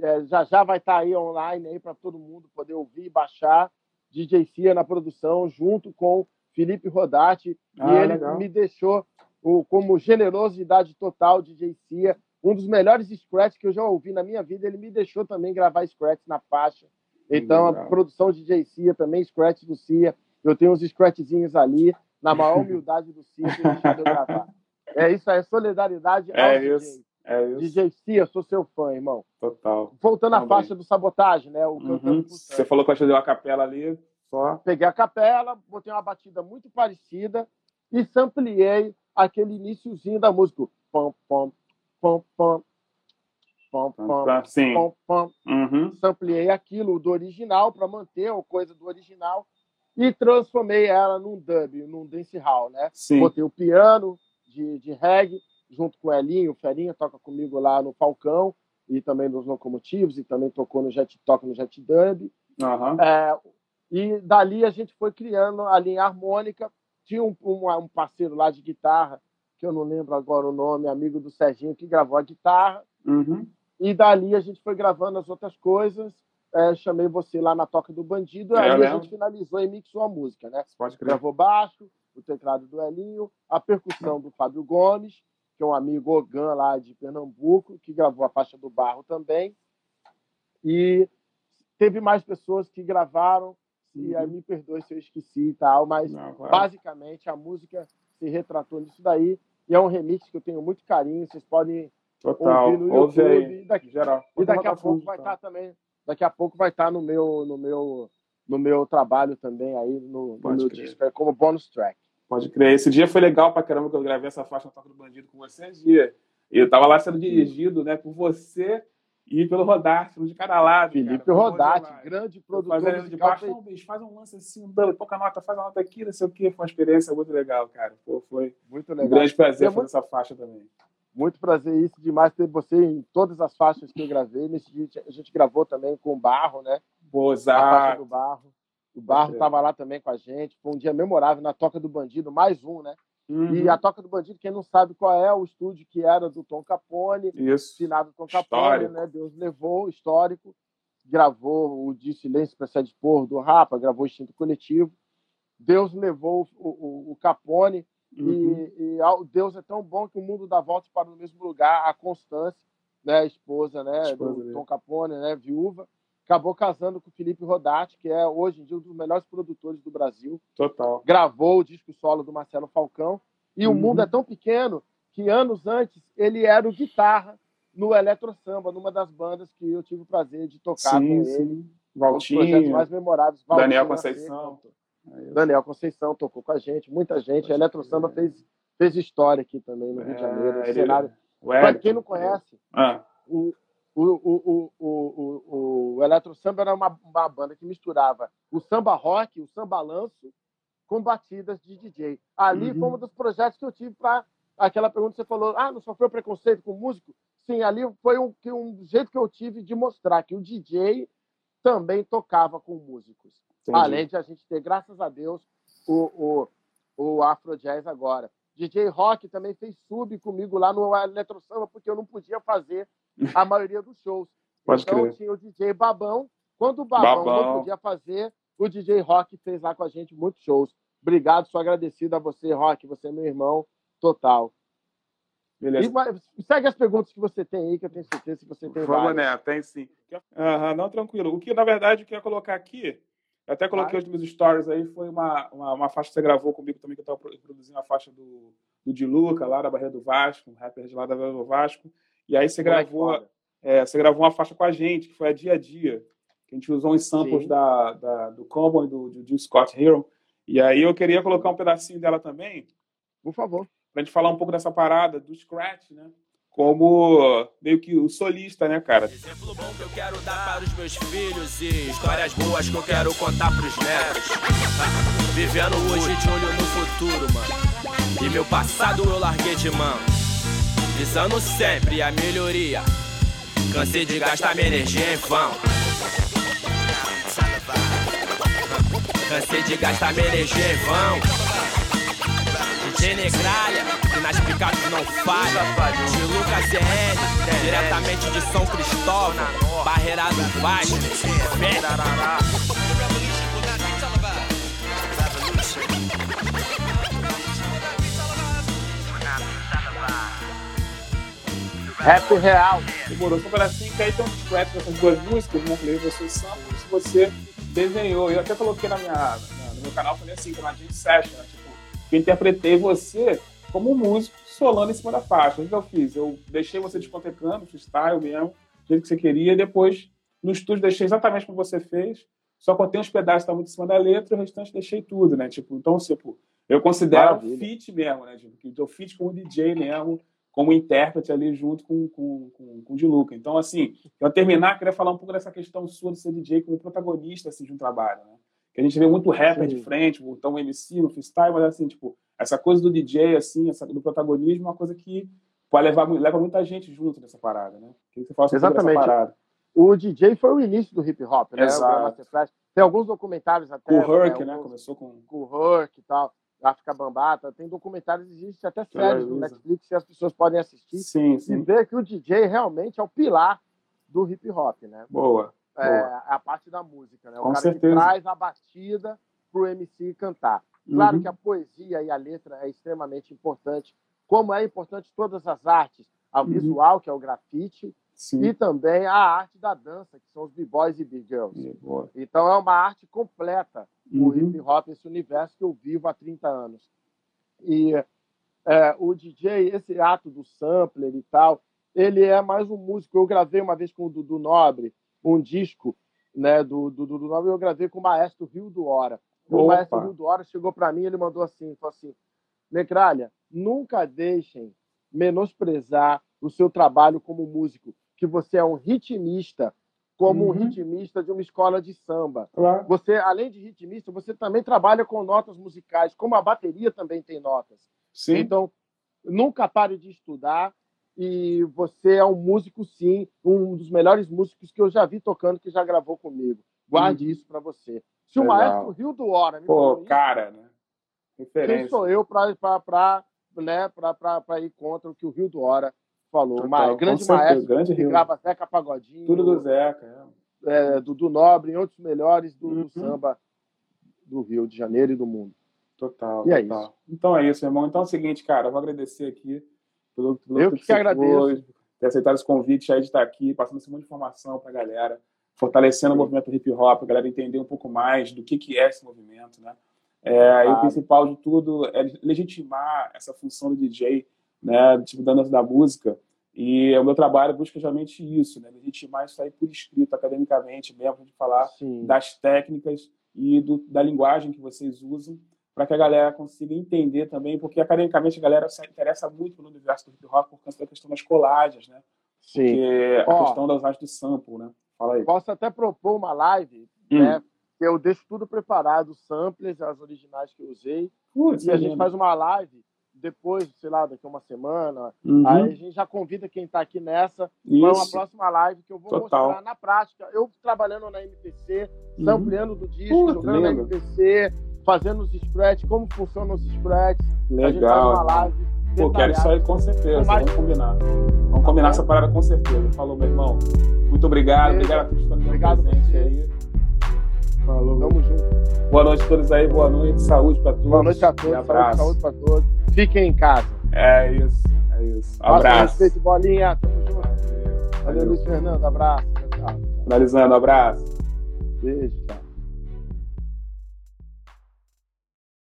[SPEAKER 2] É, já já vai estar aí online aí para todo mundo poder ouvir e baixar. DJ Cia na produção, junto com Felipe Rodati.
[SPEAKER 1] Ah,
[SPEAKER 2] e ele
[SPEAKER 1] legal.
[SPEAKER 2] me deixou o, como generosidade total DJ Cia. Um dos melhores scratch que eu já ouvi na minha vida. Ele me deixou também gravar scratch na faixa. Então,
[SPEAKER 1] Legal.
[SPEAKER 2] a produção de DJ Cia também, scratch do Cia. Eu tenho uns scratchzinhos ali, na maior humildade do Cia, que ele gravar. É isso aí, solidariedade ao
[SPEAKER 1] É
[SPEAKER 2] DJ.
[SPEAKER 1] isso. É isso.
[SPEAKER 2] DJ Cia, sou seu fã, irmão.
[SPEAKER 1] Total.
[SPEAKER 2] Voltando à
[SPEAKER 1] Também.
[SPEAKER 2] faixa do sabotagem, né? O
[SPEAKER 1] Uhum. Você falou que eu deu a capela ali, só.
[SPEAKER 2] Peguei a capela, botei uma batida muito parecida e sampliei aquele iniciozinho da música. Pom, pom, pom, pom, pom, pom,
[SPEAKER 1] Sim.
[SPEAKER 2] pom, pom.
[SPEAKER 1] Uhum.
[SPEAKER 2] Sampliei aquilo do original para manter a coisa do original e transformei ela num dub, num dancehall, né?
[SPEAKER 1] Sim.
[SPEAKER 2] Botei o piano de, de reggae, junto com o Elinho, o Ferinha toca comigo lá no Falcão e também nos Locomotivos, e também tocou no Jet, toca no Jet Dub.
[SPEAKER 1] Aham.
[SPEAKER 2] É, e dali a gente foi criando a linha harmônica. Tinha um, um, um parceiro lá de guitarra, que eu não lembro agora o nome, amigo do Serginho, que gravou a guitarra.
[SPEAKER 1] Uhum.
[SPEAKER 2] E dali a gente foi gravando as outras coisas. É, chamei você lá na Toca do Bandido,
[SPEAKER 1] É,
[SPEAKER 2] aí a gente finalizou e mixou a música, né?
[SPEAKER 1] Pode crer.
[SPEAKER 2] Gravou baixo, o teclado do Elinho, a percussão do Fábio Gomes, que é um amigo Ogan lá de Pernambuco, que gravou a faixa do Barro também. E teve mais pessoas que gravaram, e aí me perdoe se eu esqueci e tal, mas
[SPEAKER 1] Não, claro.
[SPEAKER 2] basicamente a música se retratou nisso daí. E é um remix que eu tenho muito carinho, vocês podem
[SPEAKER 1] Total.
[SPEAKER 2] ouvir no
[SPEAKER 1] Ouve
[SPEAKER 2] YouTube.
[SPEAKER 1] aí.
[SPEAKER 2] E daqui,
[SPEAKER 1] Geral.
[SPEAKER 2] e daqui a pouco vai
[SPEAKER 1] tá?
[SPEAKER 2] estar também, daqui a pouco vai estar no meu, no meu, no meu trabalho também aí no, no meu
[SPEAKER 1] crer.
[SPEAKER 2] disco, é como bonus track.
[SPEAKER 1] Pode crer. Esse dia foi legal pra caramba que eu gravei essa faixa Toca do Bandido com você esse dia. E eu tava lá sendo dirigido, né, por você e pelo Rodarte, um de cada lado.
[SPEAKER 2] Felipe
[SPEAKER 1] cara. Demais.
[SPEAKER 2] grande produtor
[SPEAKER 1] Fazendo de baixo, não, bicho, faz um lance assim, um double, pouca nota, faz uma nota aqui, não sei o quê. Foi uma experiência muito legal, cara. Pô, foi
[SPEAKER 2] Muito
[SPEAKER 1] um
[SPEAKER 2] legal.
[SPEAKER 1] grande prazer fazer
[SPEAKER 2] muito-
[SPEAKER 1] essa faixa também.
[SPEAKER 2] Muito prazer, isso demais ter você em todas as faixas que eu gravei. Nesse dia a gente gravou também com o Barro, né?
[SPEAKER 1] Boa,
[SPEAKER 2] A faixa
[SPEAKER 1] exato.
[SPEAKER 2] do Barro. O Barro estava lá também com a gente. Foi um dia memorável na Toca do Bandido, mais um, né?
[SPEAKER 1] Uhum.
[SPEAKER 2] E a Toca do Bandido, quem não sabe qual é, o estúdio que era do Tom Capone, finado Tom Capone, né? Deus levou, histórico. Gravou o De Silêncio para Sede Porro do Rapa, gravou o Instinto Coletivo. Deus levou o, o, o Capone
[SPEAKER 1] Uhum.
[SPEAKER 2] e, e ao- Deus é tão bom que o mundo dá voltas para o mesmo lugar. A Constância, né, a esposa, né,
[SPEAKER 1] Esposa
[SPEAKER 2] do
[SPEAKER 1] dele.
[SPEAKER 2] Tom Capone, né, viúva, acabou casando com o Felipe Rodati, que é hoje em dia um dos melhores produtores do Brasil.
[SPEAKER 1] Total.
[SPEAKER 2] Gravou o disco solo do Marcelo Falcão. E o
[SPEAKER 1] Uhum.
[SPEAKER 2] mundo é tão pequeno que anos antes ele era o guitarra no Eletro Samba, numa das bandas que eu tive o prazer de tocar
[SPEAKER 1] Sim,
[SPEAKER 2] com ele.
[SPEAKER 1] sim.
[SPEAKER 2] Um projetos
[SPEAKER 1] Valtinho,
[SPEAKER 2] mais memoráveis.
[SPEAKER 1] Daniel
[SPEAKER 2] Valtinho
[SPEAKER 1] Conceição.
[SPEAKER 2] Seca, Daniel Conceição tocou com a gente, muita gente.
[SPEAKER 1] Pode
[SPEAKER 2] Eletro Samba
[SPEAKER 1] crer.
[SPEAKER 2] fez, fez história aqui também no Rio de Janeiro.
[SPEAKER 1] É,
[SPEAKER 2] um
[SPEAKER 1] ele-
[SPEAKER 2] cenário.
[SPEAKER 1] o
[SPEAKER 2] Para quem não conhece,
[SPEAKER 1] Ah,
[SPEAKER 2] o, o, o, o, o, o, Eletro Samba era uma, uma banda que misturava o samba rock, o samba lanço, com batidas de DJ. Ali
[SPEAKER 1] Uhum.
[SPEAKER 2] foi um dos projetos que eu tive para aquela pergunta que você falou, ah, não sofreu preconceito com músico? Sim, ali foi um, um jeito que eu tive de mostrar que o DJ também tocava com músicos.
[SPEAKER 1] entendi.
[SPEAKER 2] Além de a gente ter, graças a Deus, o, o, o Afro Jazz agora. DJ Rock também fez sub comigo lá no Eletro Samba, porque eu não podia fazer a maioria dos shows.
[SPEAKER 1] Pode
[SPEAKER 2] então
[SPEAKER 1] crer.
[SPEAKER 2] tinha o DJ Babão. Quando o Babão,
[SPEAKER 1] Babão.
[SPEAKER 2] não podia fazer, o DJ Rock fez lá com a gente muitos shows. Obrigado, sou agradecido a você, Rock. Você é meu irmão total.
[SPEAKER 1] Beleza.
[SPEAKER 2] E, segue as perguntas que você tem aí, que eu tenho certeza que você tem
[SPEAKER 1] Vamos
[SPEAKER 2] várias.
[SPEAKER 1] nessa, tem sim. Aham, não, tranquilo. O que, na verdade, eu queria colocar aqui, eu até coloquei
[SPEAKER 2] Claro.
[SPEAKER 1] os meus stories aí, foi uma, uma, uma faixa que você gravou comigo também, que eu estava produzindo a faixa do, do Di Luca, lá da Barreira do Vasco, um rapper de lá da Barreira do Vasco. E aí você gravou, é, você gravou uma faixa com a gente, que foi a Dia a Dia, que a gente usou uns samples da, da, do Common e do, do, do Scott Hero. E aí eu queria colocar um pedacinho dela também,
[SPEAKER 2] Por favor.
[SPEAKER 1] pra gente falar um pouco dessa parada do Scratch, né? Como meio que o solista, né, cara?
[SPEAKER 8] Exemplo bom que eu quero dar para os meus filhos e histórias boas que eu quero contar pros netos. Vivendo hoje de olho no futuro, mano. E meu passado eu larguei de mão. Visando sempre a melhoria. Cansei de gastar minha energia em vão. Cansei de gastar minha energia em vão. DJ Negralha, que nas picadas não falha. De Lucas ZN, diretamente de São Cristóvão. Barreira do Vasco.
[SPEAKER 2] Rap real.
[SPEAKER 1] Demorou só um pedacinho, que aí tem um scratch dessas duas músicas, né? Falei, você samples, você desenhou. Eu até coloquei na minha, na- no meu canal, falei assim, é uma jam session, né? Tipo, eu interpretei você como um músico solando em cima da faixa. O que eu fiz? Eu deixei você descontecando, freestyle mesmo, do jeito que você queria, e depois, no estúdio, deixei exatamente como você fez, só contei uns pedaços que estavam em cima da letra, e o restante deixei tudo, né? Tipo, então, tipo, eu considero
[SPEAKER 2] Maravilha.
[SPEAKER 1] feat mesmo, né? Tipo, eu feat como DJ mesmo, como intérprete ali junto com, com, com, com o Di Luca. Então, assim, para terminar, queria falar um pouco dessa questão sua de ser DJ como protagonista assim, de um trabalho, né? Que a gente vê muito rapper
[SPEAKER 2] Sim.
[SPEAKER 1] de frente, então MC no freestyle, mas assim, tipo, essa coisa do DJ, assim, essa, do protagonismo é uma coisa que pode levar, leva muita gente junto nessa parada, né? Que você dessa
[SPEAKER 2] Exatamente.
[SPEAKER 1] parada.
[SPEAKER 2] O DJ foi o início do hip hop, né?
[SPEAKER 1] Exato.
[SPEAKER 2] Tem alguns documentários até.
[SPEAKER 1] O Herc, né?
[SPEAKER 2] alguns-
[SPEAKER 1] Começou com...
[SPEAKER 2] com o Herc e tal, África Bambata. Tem documentários, existe até séries no. Netflix que as pessoas podem assistir
[SPEAKER 1] Sim,
[SPEAKER 2] e
[SPEAKER 1] sim.
[SPEAKER 2] ver que o DJ realmente é o pilar do hip hop, né?
[SPEAKER 1] Boa.
[SPEAKER 2] É
[SPEAKER 1] Boa.
[SPEAKER 2] a parte da música, né? O
[SPEAKER 1] Com
[SPEAKER 2] cara
[SPEAKER 1] certeza.
[SPEAKER 2] que traz a batida pro MC cantar. Claro
[SPEAKER 1] Uhum.
[SPEAKER 2] que a poesia e a letra é extremamente importante, como é importante todas as artes, a
[SPEAKER 1] Uhum.
[SPEAKER 2] visual, que é o grafite,
[SPEAKER 1] Sim.
[SPEAKER 2] e também a arte da dança, que são os b-boys e b-girls. Então é uma arte completa o
[SPEAKER 1] Uhum.
[SPEAKER 2] hip hop, esse universo que eu vivo há 30 anos. E é, o DJ, esse ato do sampler e tal, ele é mais um músico. Eu gravei uma vez com o Dudu Nobre um disco né, do, do Dudu Nobre, eu gravei com o maestro Rio do Hora. O
[SPEAKER 1] Opa.
[SPEAKER 2] maestro Rio do Hora chegou para mim ele mandou assim, falou assim, Negralha, nunca deixem menosprezar o seu trabalho como músico, que você é um ritmista, como um
[SPEAKER 1] Uhum.
[SPEAKER 2] ritmista de uma escola de samba.
[SPEAKER 1] Claro.
[SPEAKER 2] Você, além de ritmista, você também trabalha com notas musicais, como a bateria também tem notas.
[SPEAKER 1] Sim.
[SPEAKER 2] Então, nunca pare de estudar e você é um músico, sim, um dos melhores músicos que eu já vi tocando, que já gravou comigo. Guarde isso para você. Se o
[SPEAKER 1] Legal.
[SPEAKER 2] maestro Rio do Hora me
[SPEAKER 1] Pô,
[SPEAKER 2] isso,
[SPEAKER 1] cara, né? Referência.
[SPEAKER 2] quem sou eu para né, pra, pra, pra ir contra o que o Rio do Hora falou?
[SPEAKER 1] Total,
[SPEAKER 2] Ma-
[SPEAKER 1] com
[SPEAKER 2] grande
[SPEAKER 1] certeza,
[SPEAKER 2] maestro
[SPEAKER 1] grande
[SPEAKER 2] que grava Zeca Pagodinho,
[SPEAKER 1] Tudo do Zeca. é.
[SPEAKER 2] é, Dudu Nobre, e outros melhores do, do
[SPEAKER 1] Uhum.
[SPEAKER 2] samba do Rio de Janeiro e do mundo.
[SPEAKER 1] Total.
[SPEAKER 2] E é
[SPEAKER 1] total.
[SPEAKER 2] isso.
[SPEAKER 1] Então é isso, irmão. Então é o seguinte, cara, eu vou agradecer aqui pelo, pelo
[SPEAKER 2] Eu que
[SPEAKER 1] você
[SPEAKER 2] agradeço.
[SPEAKER 1] foi, ter aceitado esse convite aí de estar aqui, passando esse monte de informação pra galera, fortalecendo o movimento hip hop, a galera entender um pouco mais do que, que é esse movimento, né? É, E o
[SPEAKER 2] Claro.
[SPEAKER 1] principal de tudo é legitimar essa função do DJ, né? Tipo, da dança da música. E o meu trabalho busca justamente isso, né? Legitimar isso aí por escrito, academicamente mesmo, de falar
[SPEAKER 2] Sim.
[SPEAKER 1] das técnicas e do, da linguagem que vocês usam para que a galera consiga entender também, porque academicamente a galera se interessa muito pelo universo do hip hop por conta da questão das colagens, né?
[SPEAKER 2] Sim.
[SPEAKER 1] Porque a
[SPEAKER 2] Ó.
[SPEAKER 1] questão da usagem do sample, né? Fala aí.
[SPEAKER 2] Posso até propor uma live,
[SPEAKER 1] Hum.
[SPEAKER 2] né? Eu deixo tudo preparado, os samplers, as originais que eu usei,
[SPEAKER 1] Putz,
[SPEAKER 2] e a gente
[SPEAKER 1] lindo.
[SPEAKER 2] faz uma live depois, sei lá, daqui a uma semana.
[SPEAKER 1] Uhum.
[SPEAKER 2] Aí a gente já convida quem está aqui nessa para uma próxima live que eu vou
[SPEAKER 1] Total.
[SPEAKER 2] mostrar na prática. Eu trabalhando na MPC,
[SPEAKER 1] Uhum.
[SPEAKER 2] sampleando do disco,
[SPEAKER 1] Puta,
[SPEAKER 2] jogando na. MPC, fazendo os scratch, como funcionam os gente faz
[SPEAKER 1] Legal.
[SPEAKER 2] uma live.
[SPEAKER 1] Pô, quero isso aí com certeza.
[SPEAKER 2] Mais-
[SPEAKER 1] Vamos combinar. Vamos combinar essa parada com certeza. Falou, meu irmão. Muito obrigado.
[SPEAKER 2] Beleza.
[SPEAKER 1] Obrigado a todos que estão
[SPEAKER 2] Obrigado
[SPEAKER 1] presente aí. Falou.
[SPEAKER 2] Tamo junto.
[SPEAKER 1] Boa noite a todos aí. Boa noite. Saúde pra todos.
[SPEAKER 2] Boa noite a todos. Saúde,
[SPEAKER 1] abraço.
[SPEAKER 2] saúde para todos. Fiquem em casa.
[SPEAKER 1] É isso. É isso.
[SPEAKER 2] Façam
[SPEAKER 1] Abraço.
[SPEAKER 2] respeito, bolinha. Tamo junto.
[SPEAKER 1] Valeu.
[SPEAKER 2] Valeu,
[SPEAKER 1] Valeu.
[SPEAKER 2] Luiz Fernando. Abraço. Tchau, tchau.
[SPEAKER 1] Finalizando, abraço.
[SPEAKER 2] Beijo. Tchau.